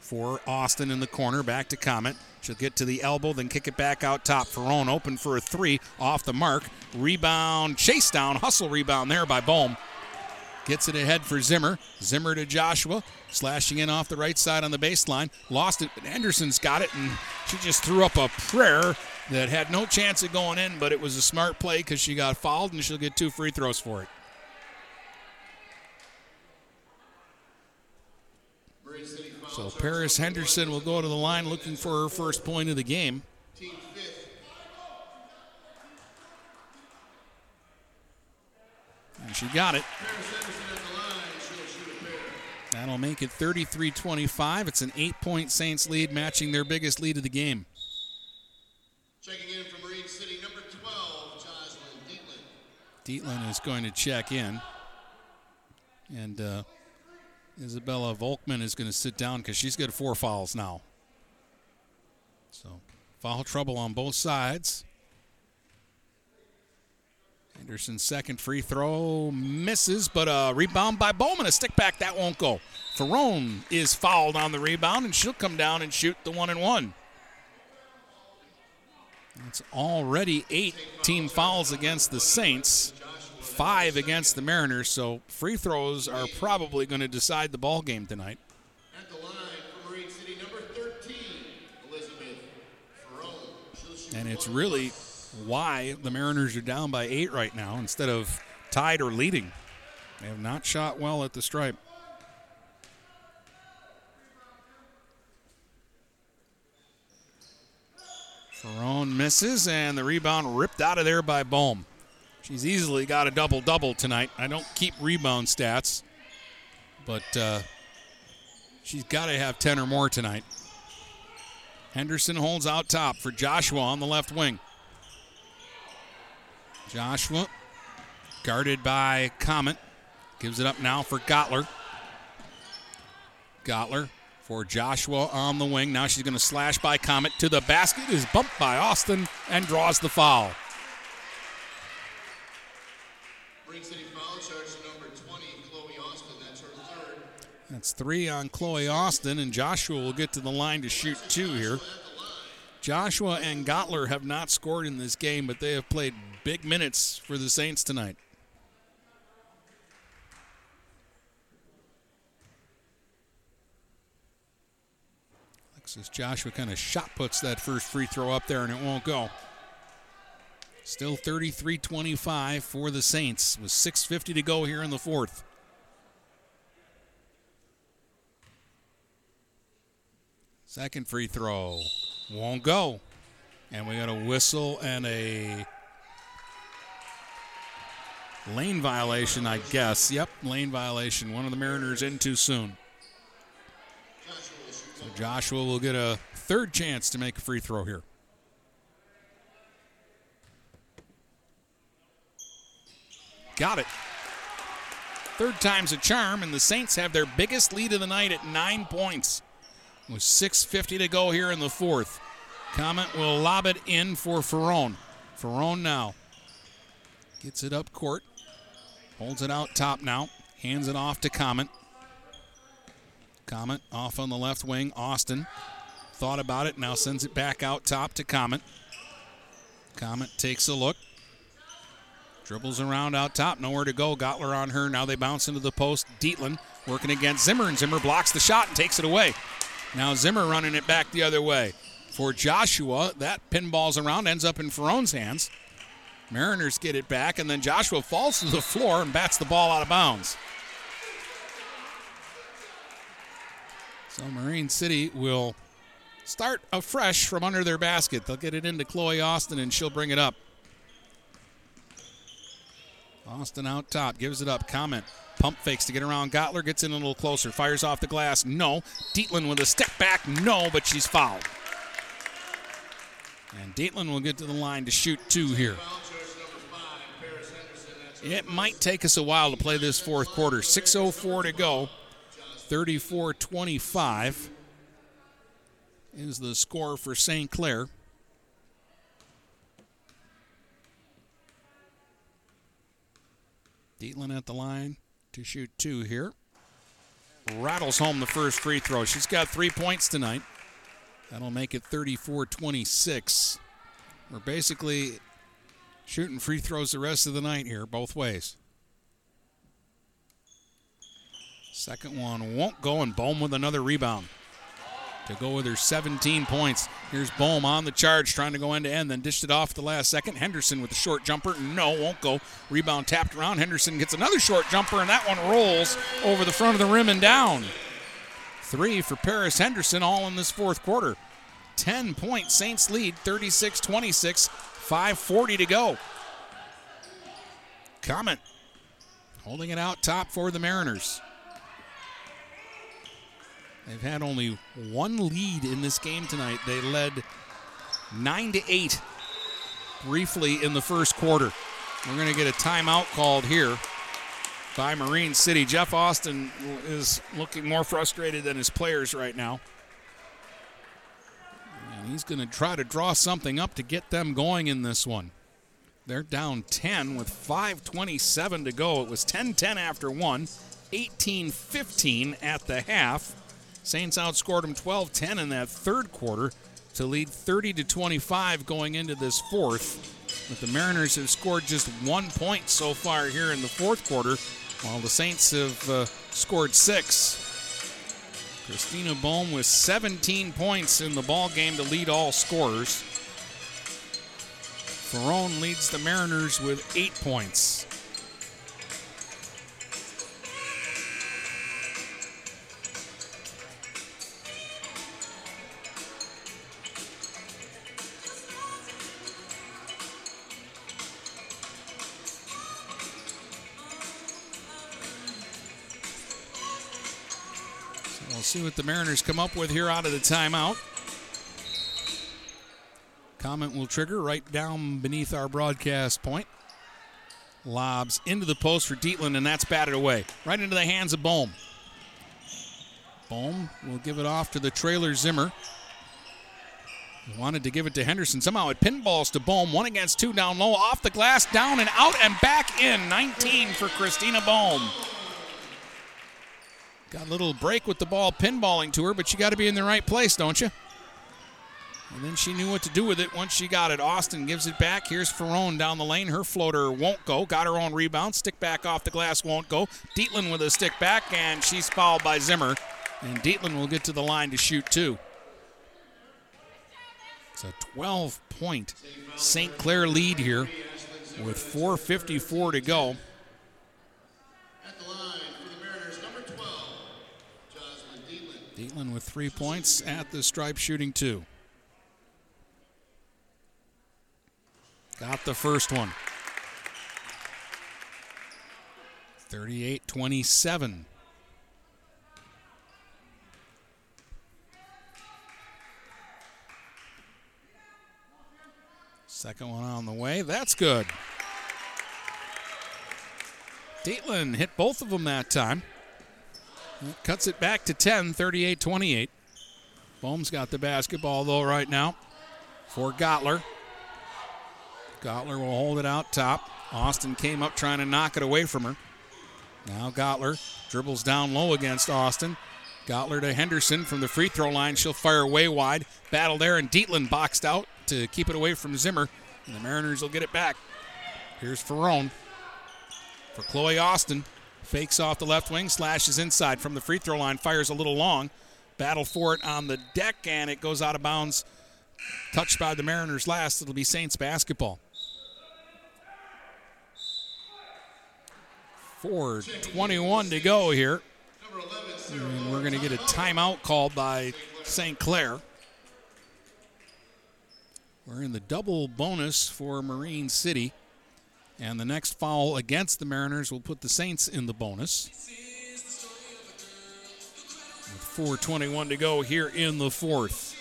For Austin in the corner. Back to Comet. She'll get to the elbow, then kick it back out top. Ferrone open for a three. Off the mark. Rebound. Chase down. Hustle rebound there by Bohm. Gets it ahead for Zimmer. Zimmer to Joshua. Slashing in off the right side on the baseline. Lost it, but Henderson's got it, and she just threw up a prayer that had no chance of going in, but it was a smart play because she got fouled, and she'll get two free throws for it. So Paris Henderson will go to the line looking for her first point of the game. And she got it. That'll make it 33 25. It's an eight point Saints lead, matching their biggest lead of the game. Checking in from Marine City, number 12, Jocelyn Dietland. Dietland is going to check in. And uh, Isabella Volkman is going to sit down because she's got four fouls now. So, foul trouble on both sides. Henderson's second free throw misses, but a rebound by Bohm. A stick back, that won't go. Ferrone is fouled on the rebound, and she'll come down and shoot the one and one. It's already eight team fouls against the Saints, five against the Mariners, so free throws are probably going to decide the ball game tonight. At the line for Marine City, number 13, Elizabeth Ferrone. She'll shoot And it's really why the Mariners are down by eight right now instead of tied or leading. They have not shot well at the stripe. Ferrone misses, and the rebound ripped out of there by Bohm. She's easily got a double double tonight. I don't keep rebound stats, but uh, she's got to have 10 or more tonight. Henderson holds out top for Joshua on the left wing. Joshua, guarded by Comet, gives it up now for Gottler. Gottler for Joshua on the wing. Now she's going to slash by Comet to the basket, is bumped by Austin, and draws the foul. Marine City foul charge number 20, Chloe Austin. That's her third. That's three on Chloe Austin, and Joshua will get to the line to shoot two here. Joshua and Gottler have not scored in this game, but they have played big minutes for the Saints tonight. Alexis Joshua kind of shot puts that first free throw up there, and it won't go. Still 33 25 for the Saints with 6.50 to go here in the fourth. Second free throw won't go. And we got a whistle and a lane violation, I guess. Yep, lane violation. One of the Mariners in too soon. So Joshua will get a third chance to make a free throw here. Got it. Third time's a charm, and the Saints have their biggest lead of the night at nine points. With 6.50 to go here in the fourth. Comet will lob it in for Ferrone. Ferrone now gets it up court. Holds it out top now. Hands it off to Comet. Comet off on the left wing. Austin thought about it. Now sends it back out top to Comet. Comet takes a look. Dribbles around out top. Nowhere to go. Gottler on her. Now they bounce into the post. Dietland working against Zimmer, and Zimmer blocks the shot and takes it away. Now Zimmer running it back the other way. For Joshua, that pinballs around, ends up in Ferrone's hands. Mariners get it back, and then Joshua falls to the floor and bats the ball out of bounds. So Marine City will start afresh from under their basket. They'll get it into Chloe Austin, and she'll bring it up. Austin out top, gives it up. Comet. pump fakes to get around. Gottler gets in a little closer, fires off the glass. No. Dietland with a step back. No, but she's fouled. And Dietland will get to the line to shoot two here. It might take us a while to play this fourth quarter. 6.04 to go. 34 25 is the score for St. Clair. Dietland at the line to shoot two here. Rattles home the first free throw. She's got three points tonight. That'll make it 34 26. We're basically shooting free throws the rest of the night here, both ways. Second one won't go, and Bohm with another rebound to go with her 17 points. Here's Bohm on the charge, trying to go end to end, then dished it off the last second. Henderson with the short jumper. No, won't go. Rebound tapped around. Henderson gets another short jumper, and that one rolls over the front of the rim and down. Three for Paris Henderson, all in this fourth quarter. 10 point Saints lead, 36 26, 5.40 to go. Comet holding it out top for the Mariners. They've had only one lead in this game tonight. They led 9 to 8 briefly in the first quarter. We're going to get a timeout called here by Marine City. Jeff Austin is looking more frustrated than his players right now. And he's going to try to draw something up to get them going in this one. They're down 10 with 5.27 to go. It was 10 10 after one, 18 15 at the half. Saints outscored them 12 10 in that third quarter to lead 30 to 25 going into this fourth. But the Mariners have scored just one point so far here in the fourth quarter, while the Saints have uh, scored six. Christina Bohm with 17 points in the ball game to lead all scorers. Ferrone leads the Mariners with eight points. See what the Mariners come up with here out of the timeout. Comet will trigger right down beneath our broadcast point. Lobs into the post for Dietland, and that's batted away. Right into the hands of Bohm. Bohm will give it off to the trailer Zimmer. Wanted to give it to Henderson. Somehow it pinballs to Bohm. One against two down low. Off the glass, down and out and back in. 19 for Christina Bohm. Got a little break with the ball pinballing to her, but you got to be in the right place, don't you? And then she knew what to do with it once she got it. Austin gives it back. Here's Ferrone down the lane. Her floater won't go. Got her own rebound. Stick back off the glass won't go. Dietland with a stick back, and she's fouled by Zimmer. And Dietland will get to the line to shoot two. It's a 12 point St. Clair lead here with 4.54 to go. Dietland with three points at the stripe, shooting two. Got the first one. 38 27. Second one on the way. That's good. Dietland hit both of them that time. Cuts it back to 10, 38 28. Bohm's got the basketball, though, right now for Gottler. Gottler will hold it out top. Austin came up trying to knock it away from her. Now Gottler dribbles down low against Austin. Gottler to Henderson from the free throw line. She'll fire way wide. Battle there, and Dietland boxed out to keep it away from Zimmer. And the Mariners will get it back. Here's Ferrone for Chloe Austin. Fakes off the left wing, slashes inside from the free throw line, fires a little long. Battle for it on the deck, and it goes out of bounds. Touched by the Mariners last. It'll be Saints basketball. 4.21 to go here. And we're going to get a timeout called by St. Clair. We're in the double bonus for Marine City. And the next foul against the Mariners will put the Saints in the bonus. With 4.21 to go here in the fourth.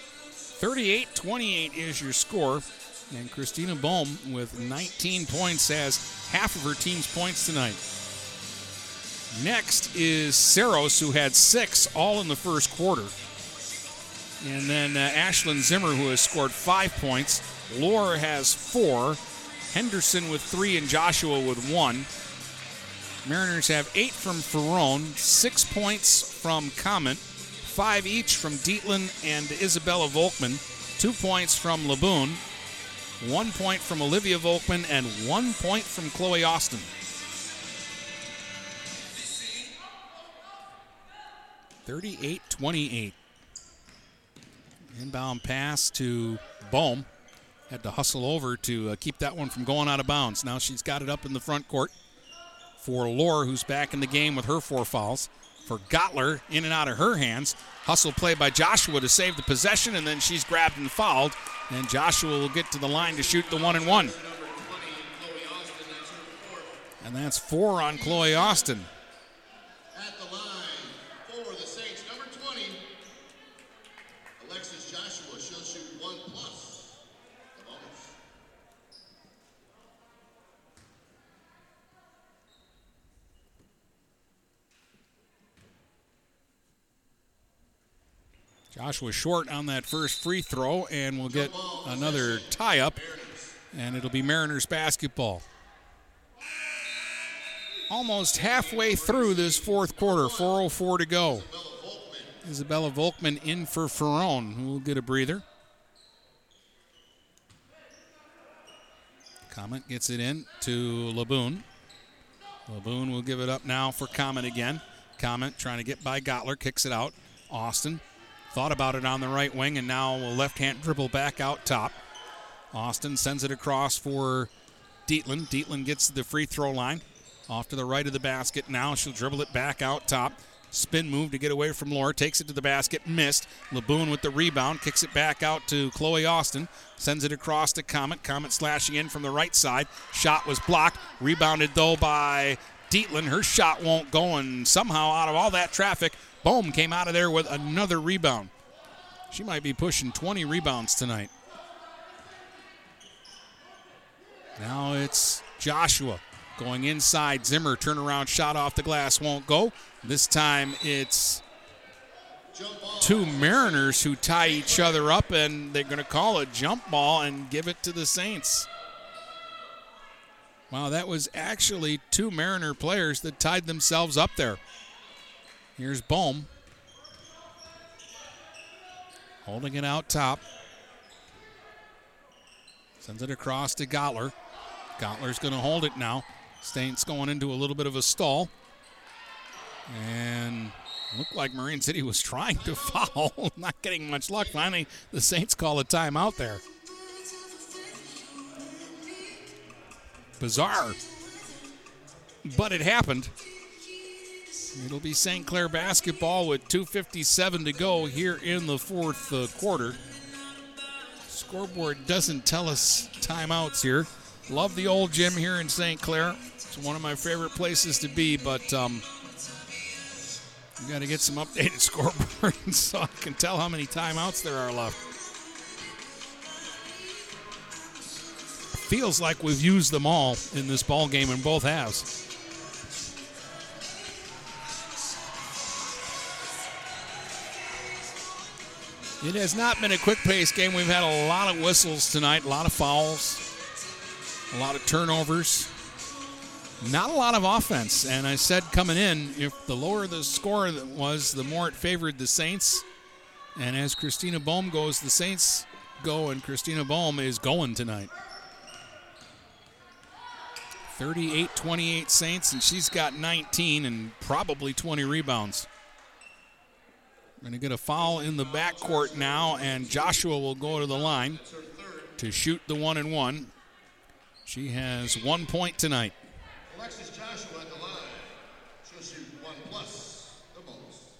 38 28 is your score. And Christina Bohm with 19 points has half of her team's points tonight. Next is Saros, who had six all in the first quarter. And then uh, Ashlyn Zimmer, who has scored five points. Lore has four. Henderson with three, and Joshua with one. Mariners have eight from Ferrone, six points from Comet, five each from Dietland and Isabella Volkman, two points from Laboon, one point from Olivia Volkman, and one point from Chloe Austin. Thirty-eight twenty-eight. Inbound pass to Bohm. Had to hustle over to uh, keep that one from going out of bounds. Now she's got it up in the front court for Lore, who's back in the game with her four fouls. For Gottler, in and out of her hands. Hustle play by Joshua to save the possession, and then she's grabbed and fouled. And Joshua will get to the line to shoot the one and one. And that's four on Chloe Austin. At the line for the Saints, number 20, Alexis Joshua. She'll shoot one plus the bonus. Joshua short on that first free throw, and we'll get another tie up, and it'll be Mariners basketball. Almost halfway through this fourth quarter, 4.04 to go. Isabella Volkman in for Ferrone, who will get a breather. Comet gets it in to Laboon. Laboon will give it up now for Comet again. Comet trying to get by Gottler, kicks it out. Austin thought about it on the right wing, and now a left hand dribble back out top. Austin sends it across for Dietland. Dietland gets to the free throw line. Off to the right of the basket. Now she'll dribble it back out top. Spin move to get away from Lore. Takes it to the basket. Missed. Laboon with the rebound. Kicks it back out to Chloe Austin. Sends it across to Comet. Comet slashing in from the right side. Shot was blocked. Rebounded though by Dietland. Her shot won't go. And somehow out of all that traffic, Bohm came out of there with another rebound. She might be pushing 20 rebounds tonight. Now it's Joshua going inside. Zimmer turnaround shot off the glass won't go. This time it's two Mariners who tie each other up, and they're going to call a jump ball and give it to the Saints. Wow, that was actually two Mariner players that tied themselves up there. Here's Bohm. Holding it out top. Sends it across to Gottler. Gottler's going to hold it now. Saints going into a little bit of a stall. And looked like Marine City was trying to foul, not getting much luck. Finally, the Saints call a timeout there. Bizarre. But it happened. It'll be St. Clair basketball with 2.57 to go here in the fourth uh, quarter. Scoreboard doesn't tell us timeouts here. Love the old gym here in St. Clair. It's one of my favorite places to be, but um, we got to get some updated scoreboard so I can tell how many timeouts there are left. Feels like we've used them all in this ball game in both halves. It has not been a quick pace game. We've had a lot of whistles tonight, a lot of fouls, a lot of turnovers, not a lot of offense. And I said coming in, if the lower the score was, the more it favored the Saints. And as Christina Bohm goes, the Saints go, and Christina Bohm is going tonight. 38 28 Saints, and she's got 19 and probably 20 rebounds. Going to get a foul in the backcourt now, and Joshua will go to the line to shoot the one and one. She has one point tonight. Alexis Joshua at the line. She'll shoot one plus the bonus.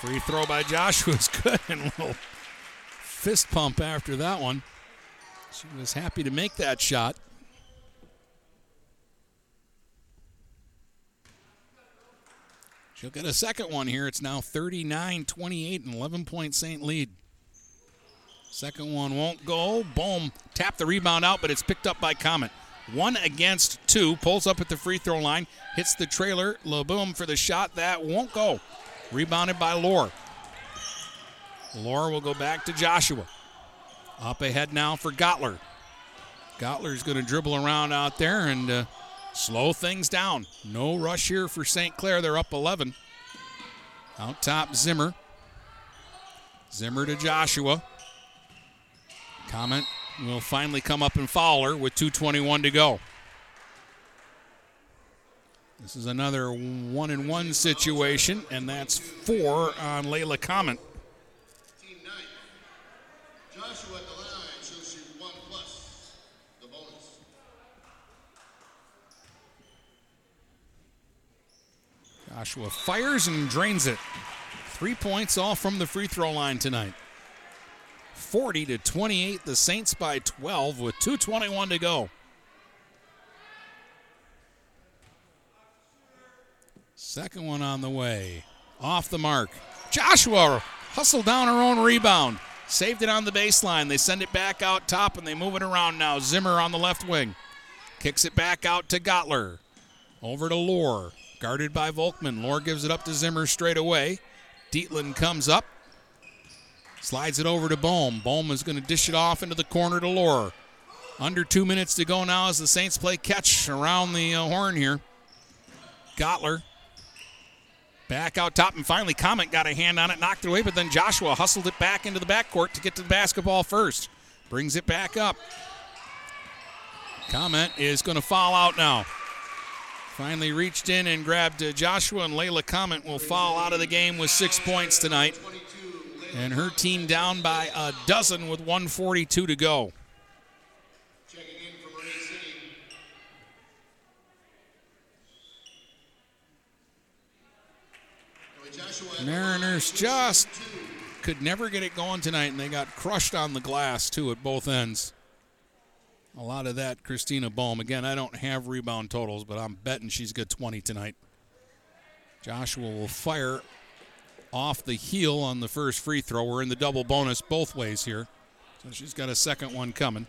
Free throw by Joshua is good, and a little fist pump after that one. She was happy to make that shot. She'll get a second one here. It's now 39 28 and 11 point Saint lead. Second one won't go. Bohm. Tap the rebound out, but it's picked up by Comet. One against two. Pulls up at the free throw line. Hits the trailer. Laboon for the shot. That won't go. Rebounded by Lore. Lore will go back to Joshua. Up ahead now for Gottler. Gottler's going to dribble around out there and uh, slow things down. No rush here for St. Clair. They're up 11. Out top, Zimmer. Zimmer to Joshua. Comet will finally come up and foul her with 2.21 to go. This is another one and one situation, and that's four on Layla Comet. Team nine. Joshua at the line. She'll shoot one plus the bonus. Joshua fires and drains it. Three points all from the free throw line tonight. 40 to 28, the Saints by 12 with 2.21 to go. Second one on the way. Off the mark. Joshua hustled down her own rebound. Saved it on the baseline. They send it back out top and they move it around now. Zimmer on the left wing. Kicks it back out to Gottler. Over to Lore. Guarded by Volkman. Lore gives it up to Zimmer straight away. Dietland comes up. Slides it over to Bohm. Bohm is going to dish it off into the corner to Lore. Under two minutes to go now as the Saints play catch around the uh, horn here. Gottler back out top, and finally Comet got a hand on it, knocked it away, but then Joshua hustled it back into the backcourt to get to the basketball first. Brings it back up. Comet is going to foul out now. Finally reached in and grabbed uh, Joshua, and Layla Comet will fall out of the game with six points tonight. And her team down by a dozen with 142 to go. Mariners just could never get it going tonight, and they got crushed on the glass, too, at both ends. A lot of that, Christina Bohm. Again, I don't have rebound totals, but I'm betting she's got 20 tonight. Joshua will fire off the heel on the first free throw. We're in the double bonus both ways here. So she's got a second one coming.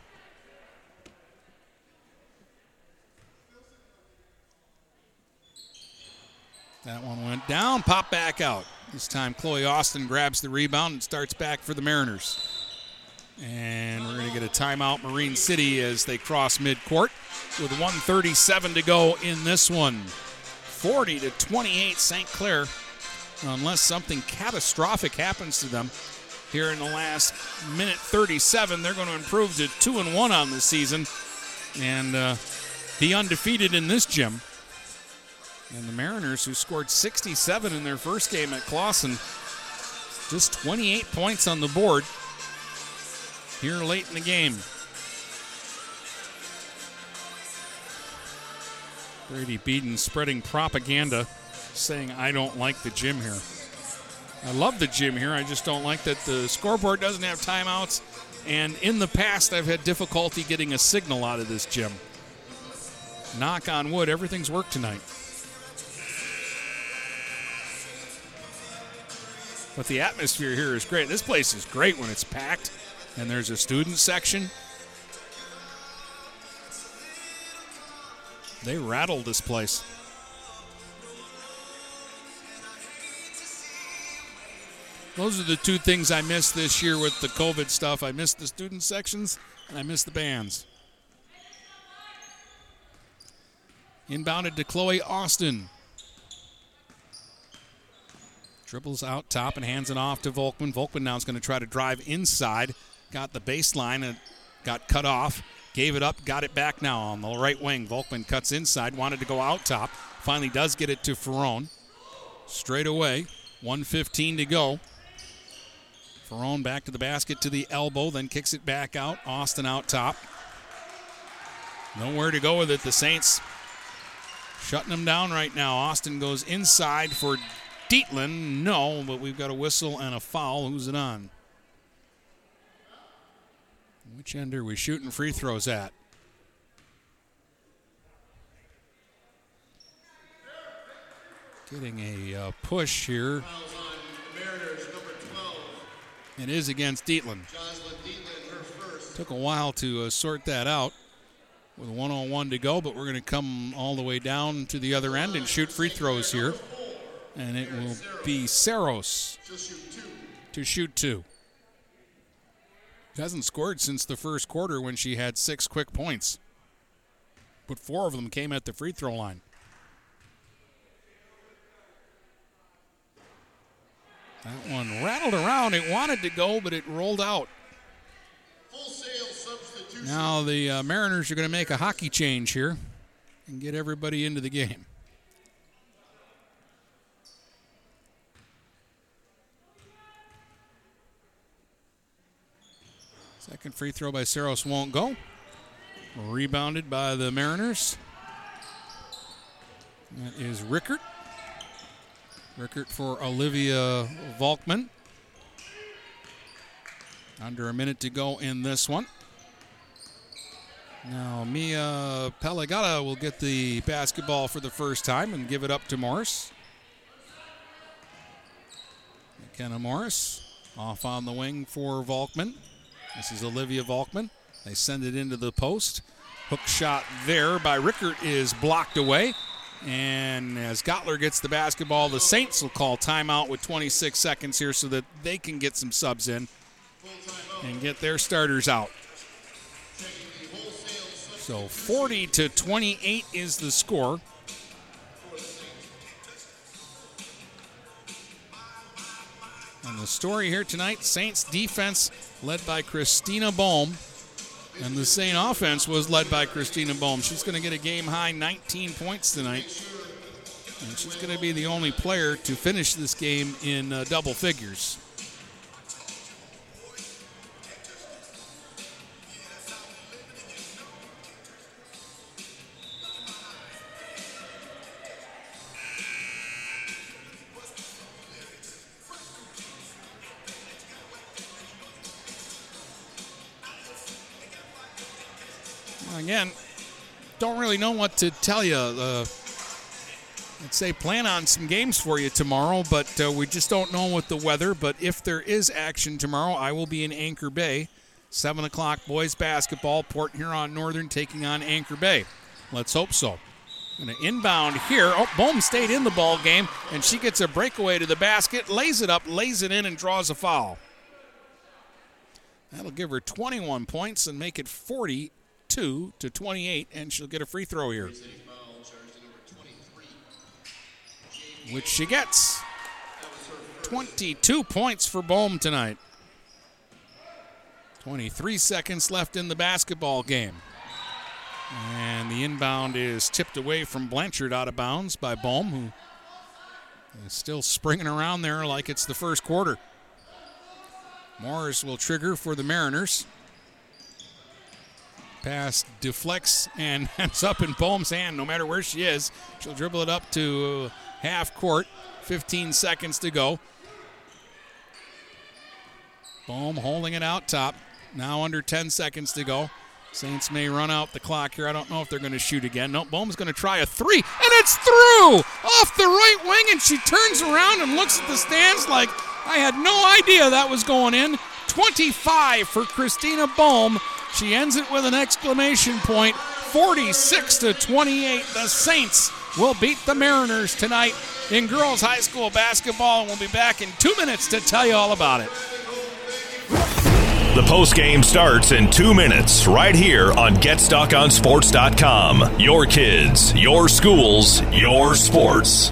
That one went down, pop back out. This time Chloe Austin grabs the rebound and starts back for the Mariners. And we're going to get a timeout, Marine City, as they cross midcourt with 137 to go in this one. 40 to 28, St. Clair. Unless something catastrophic happens to them here in the last minute 37, they're going to improve to two and one on the season and uh, be undefeated in this gym. And the Mariners, who scored 67 in their first game at Clawson, just 28 points on the board here late in the game. Brady Beaton spreading propaganda saying, I don't like the gym here. I love the gym here. I just don't like that the scoreboard doesn't have timeouts. And in the past, I've had difficulty getting a signal out of this gym. Knock on wood, everything's worked tonight. But the atmosphere here is great. This place is great when it's packed and there's a student section. They rattled this place. Those are the two things I missed this year with the COVID stuff. I missed the student sections and I missed the bands. Inbounded to Chloe Austin. Dribbles out top and hands it off to Volkman. Volkman now is going to try to drive inside. Got the baseline and got cut off. Gave it up, got it back now on the right wing. Volkman cuts inside, wanted to go out top. Finally does get it to Ferrone. Straight away, 115 to go. Ferrone back to the basket to the elbow, then kicks it back out. Austin out top. Nowhere to go with it. The Saints shutting them down right now. Austin goes inside for Dietland. No, but we've got a whistle and a foul. Who's it on? Which end are we shooting free throws at? Getting a uh, push here. It is against Dietland. Took a while to uh, sort that out with 101 to go, but we're going to come all the way down to the other end and shoot free throws here. And it will be Saros to shoot two. Hasn't scored since the first quarter when she had six quick points, but four of them came at the free throw line. That one rattled around. It wanted to go, but it rolled out. Now the uh, Mariners are going to make a hockey change here and get everybody into the game. Second free throw by Saros won't go. Rebounded by the Mariners. That is Rickert. Rickert for Olivia Volkman. Under a minute to go in this one. Now, Mia Pelagata will get the basketball for the first time and give it up to Morris. McKenna Morris off on the wing for Volkman. This is Olivia Volkman. They send it into the post. Hook shot there by Rickert is blocked away. And as Gottler gets the basketball, the Saints will call timeout with 26 seconds here so that they can get some subs in and get their starters out. So 40 to 28 is the score. And the story here tonight Saints defense led by Christina Bohm. And the Saint offense was led by Christina Bohm. She's going to get a game high 19 points tonight. And she's going to be the only player to finish this game in uh, double figures. Again, don't really know what to tell you. Uh, I'd say plan on some games for you tomorrow, but uh, we just don't know with the weather. But if there is action tomorrow, I will be in Anchor Bay. 7 o'clock boys basketball. Port Huron Northern taking on Anchor Bay. Let's hope so. Going to inbound here. Oh, Bohm stayed in the ball game, and she gets a breakaway to the basket, lays it up, lays it in, and draws a foul. That'll give her 21 points and make it 42 to 28, and she'll get a free throw here. Which she gets. 22 points for Bohm tonight. 23 seconds left in the basketball game. And the inbound is tipped away from Blanchard out of bounds by Bohm, who is still springing around there like it's the first quarter. Morris will trigger for the Mariners. Pass deflects and ends up in Bohm's hand no matter where she is. She'll dribble it up to half court. 15 seconds to go. Bohm holding it out top. Now under 10 seconds to go. Saints may run out the clock here. I don't know if they're going to shoot again. No, Bohm's going to try a three, and it's through off the right wing, and she turns around and looks at the stands like I had no idea that was going in. 25 for Christina Bohm. She ends it with an exclamation point. 46 to 28. The Saints will beat the Mariners tonight in girls high school basketball, and we'll be back in two minutes to tell you all about it. The post game starts in two minutes right here on GetStuckOnSports.com. Your kids, your schools, your sports.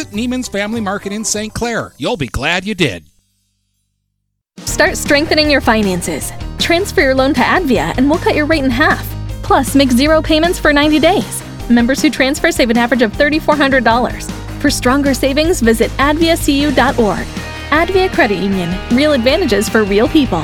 Neiman's Family Market in St. Clair. You'll be glad you did. Start strengthening your finances. Transfer your loan to Advia and we'll cut your rate in half. Plus, make zero payments for 90 days. Members who transfer save an average of $3,400. For stronger savings, visit adviacu.org. Advia Credit Union. Real advantages for real people.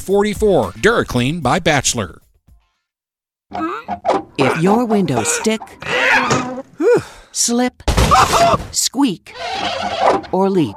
44. DuraClean by Bachelor. If your windows stick, slip, squeak, or leak,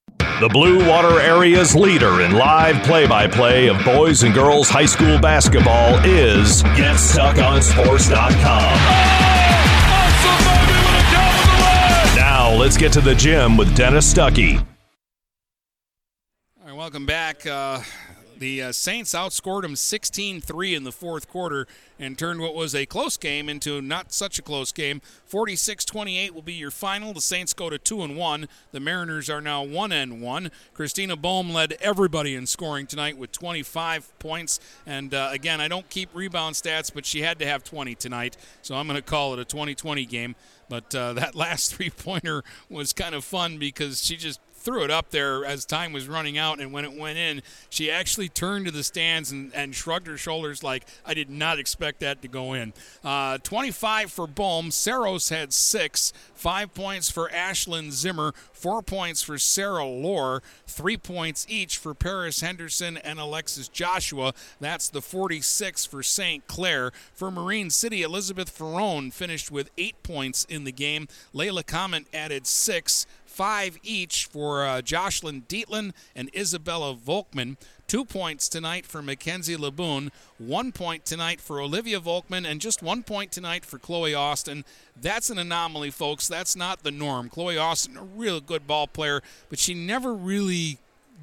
The Blue Water Area's leader in live play by play of boys and girls high school basketball is GetStuckOnSports.com. Now let's get to the gym with Dennis Stuckey. All right, welcome back. Uh, the uh, Saints outscored them 16 3 in the fourth quarter and turned what was a close game into not such a close game. 46 28 will be your final. The Saints go to 2 and 1. The Mariners are now 1 and 1. Christina Bohm led everybody in scoring tonight with 25 points. And uh, again, I don't keep rebound stats, but she had to have 20 tonight. So I'm going to call it a 2020 game. But uh, that last three pointer was kind of fun because she just threw it up there as time was running out, and when it went in, she actually turned to the stands and, and shrugged her shoulders like, I did not expect that to go in. Uh, 25 for Bohm. Saros had six. Five points for Ashlyn Zimmer. Four points for Sarah Lore. Three points each for Paris Henderson and Alexis Joshua. That's the 46 for St. Clair. For Marine City, Elizabeth Ferrone finished with eight points in the game. Layla Comet added six. Five each for uh, Jocelyn Dietland and Isabella Volkman. Two points tonight for Mackenzie Laboon, one point tonight for Olivia Volkman, and just one point tonight for Chloe Austin. That's an anomaly, folks. That's not the norm. Chloe Austin, a real good ball player, but she never really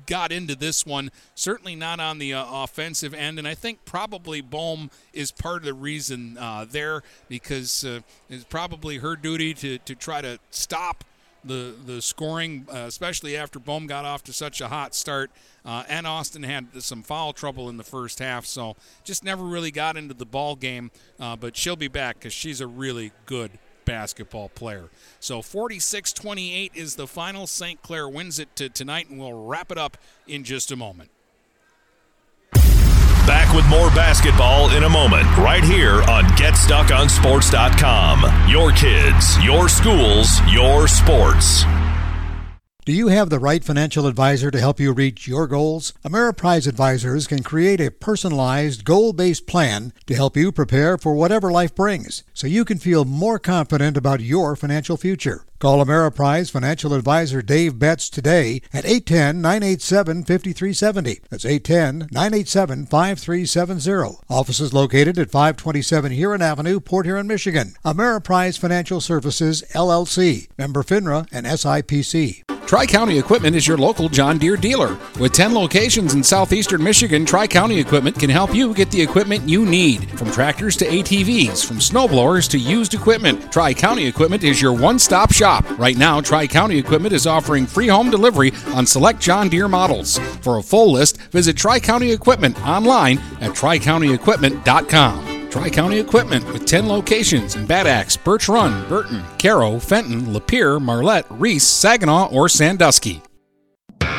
got into this one. Certainly not on the uh, offensive end, and I think probably Bohm is part of the reason uh, there because uh, it's probably her duty to, to try to stop the the scoring, uh, especially after Bohm got off to such a hot start. Uh, and Austin had some foul trouble in the first half, so just never really got into the ball game. Uh, but she'll be back because she's a really good basketball player. So 46 28 is the final. St. Clair wins it to tonight, and we'll wrap it up in just a moment. Back with more basketball in a moment, right here on GetStuckOnSports.com. Your kids, your schools, your sports. Do you have the right financial advisor to help you reach your goals? Ameriprise Advisors can create a personalized, goal based plan to help you prepare for whatever life brings so you can feel more confident about your financial future. Call Ameriprise Financial Advisor Dave Betts today at 810 987 5370. That's 810 987 5370. Office is located at 527 Huron Avenue, Port Huron, Michigan. Ameriprise Financial Services, LLC. Member FINRA and SIPC. Tri County Equipment is your local John Deere dealer. With 10 locations in southeastern Michigan, Tri County Equipment can help you get the equipment you need. From tractors to ATVs, from snowblowers to used equipment, Tri County Equipment is your one stop shop. Right now, Tri County Equipment is offering free home delivery on select John Deere models. For a full list, visit Tri County Equipment online at tricountyequipment.com. Tri County Equipment with 10 locations in Bad Axe, Birch Run, Burton, Caro, Fenton, Lapeer, Marlette, Reese, Saginaw, or Sandusky.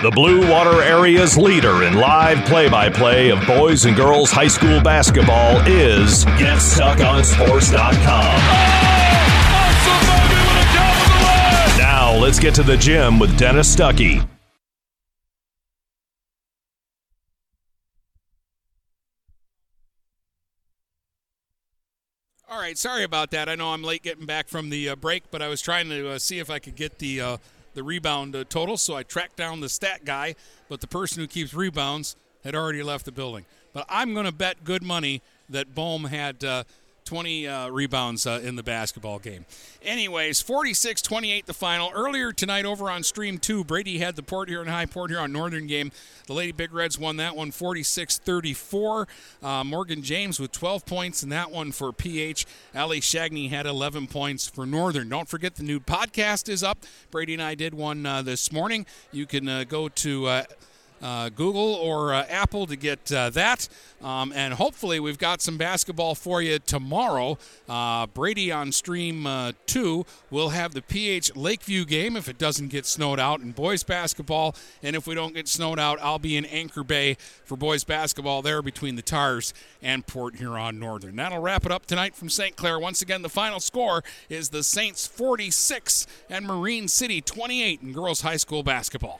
The Blue Water Area's leader in live play by play of boys and girls high school basketball is GetStuckOnSports.com. Now let's get to the gym with Dennis Stuckey. All right, sorry about that. I know I'm late getting back from the uh, break, but I was trying to uh, see if I could get the uh, the rebound uh, total. So I tracked down the stat guy, but the person who keeps rebounds had already left the building. But I'm going to bet good money that Bohm had uh, 20 uh, rebounds uh, in the basketball game. Anyways, 46 28 the final. Earlier tonight over on Stream 2, Brady had the Port Huron High Port Huron Northern game. The Lady Big Reds won that one 46 34. Uh, Morgan James with 12 points in that one for PH. Ali Shagney had 11 points for Northern. Don't forget the new podcast is up. Brady and I did one uh, this morning. You can uh, go to uh, Google or uh, Apple to get uh, that. Um, and hopefully, we've got some basketball for you tomorrow. Uh, Brady on stream uh, two will have the PH Lakeview game if it doesn't get snowed out in boys basketball. And if we don't get snowed out, I'll be in Anchor Bay for boys basketball there between the Tars and Port Huron Northern. That'll wrap it up tonight from St. Clair. Once again, the final score is the Saints 46 and Marine City 28 in girls high school basketball.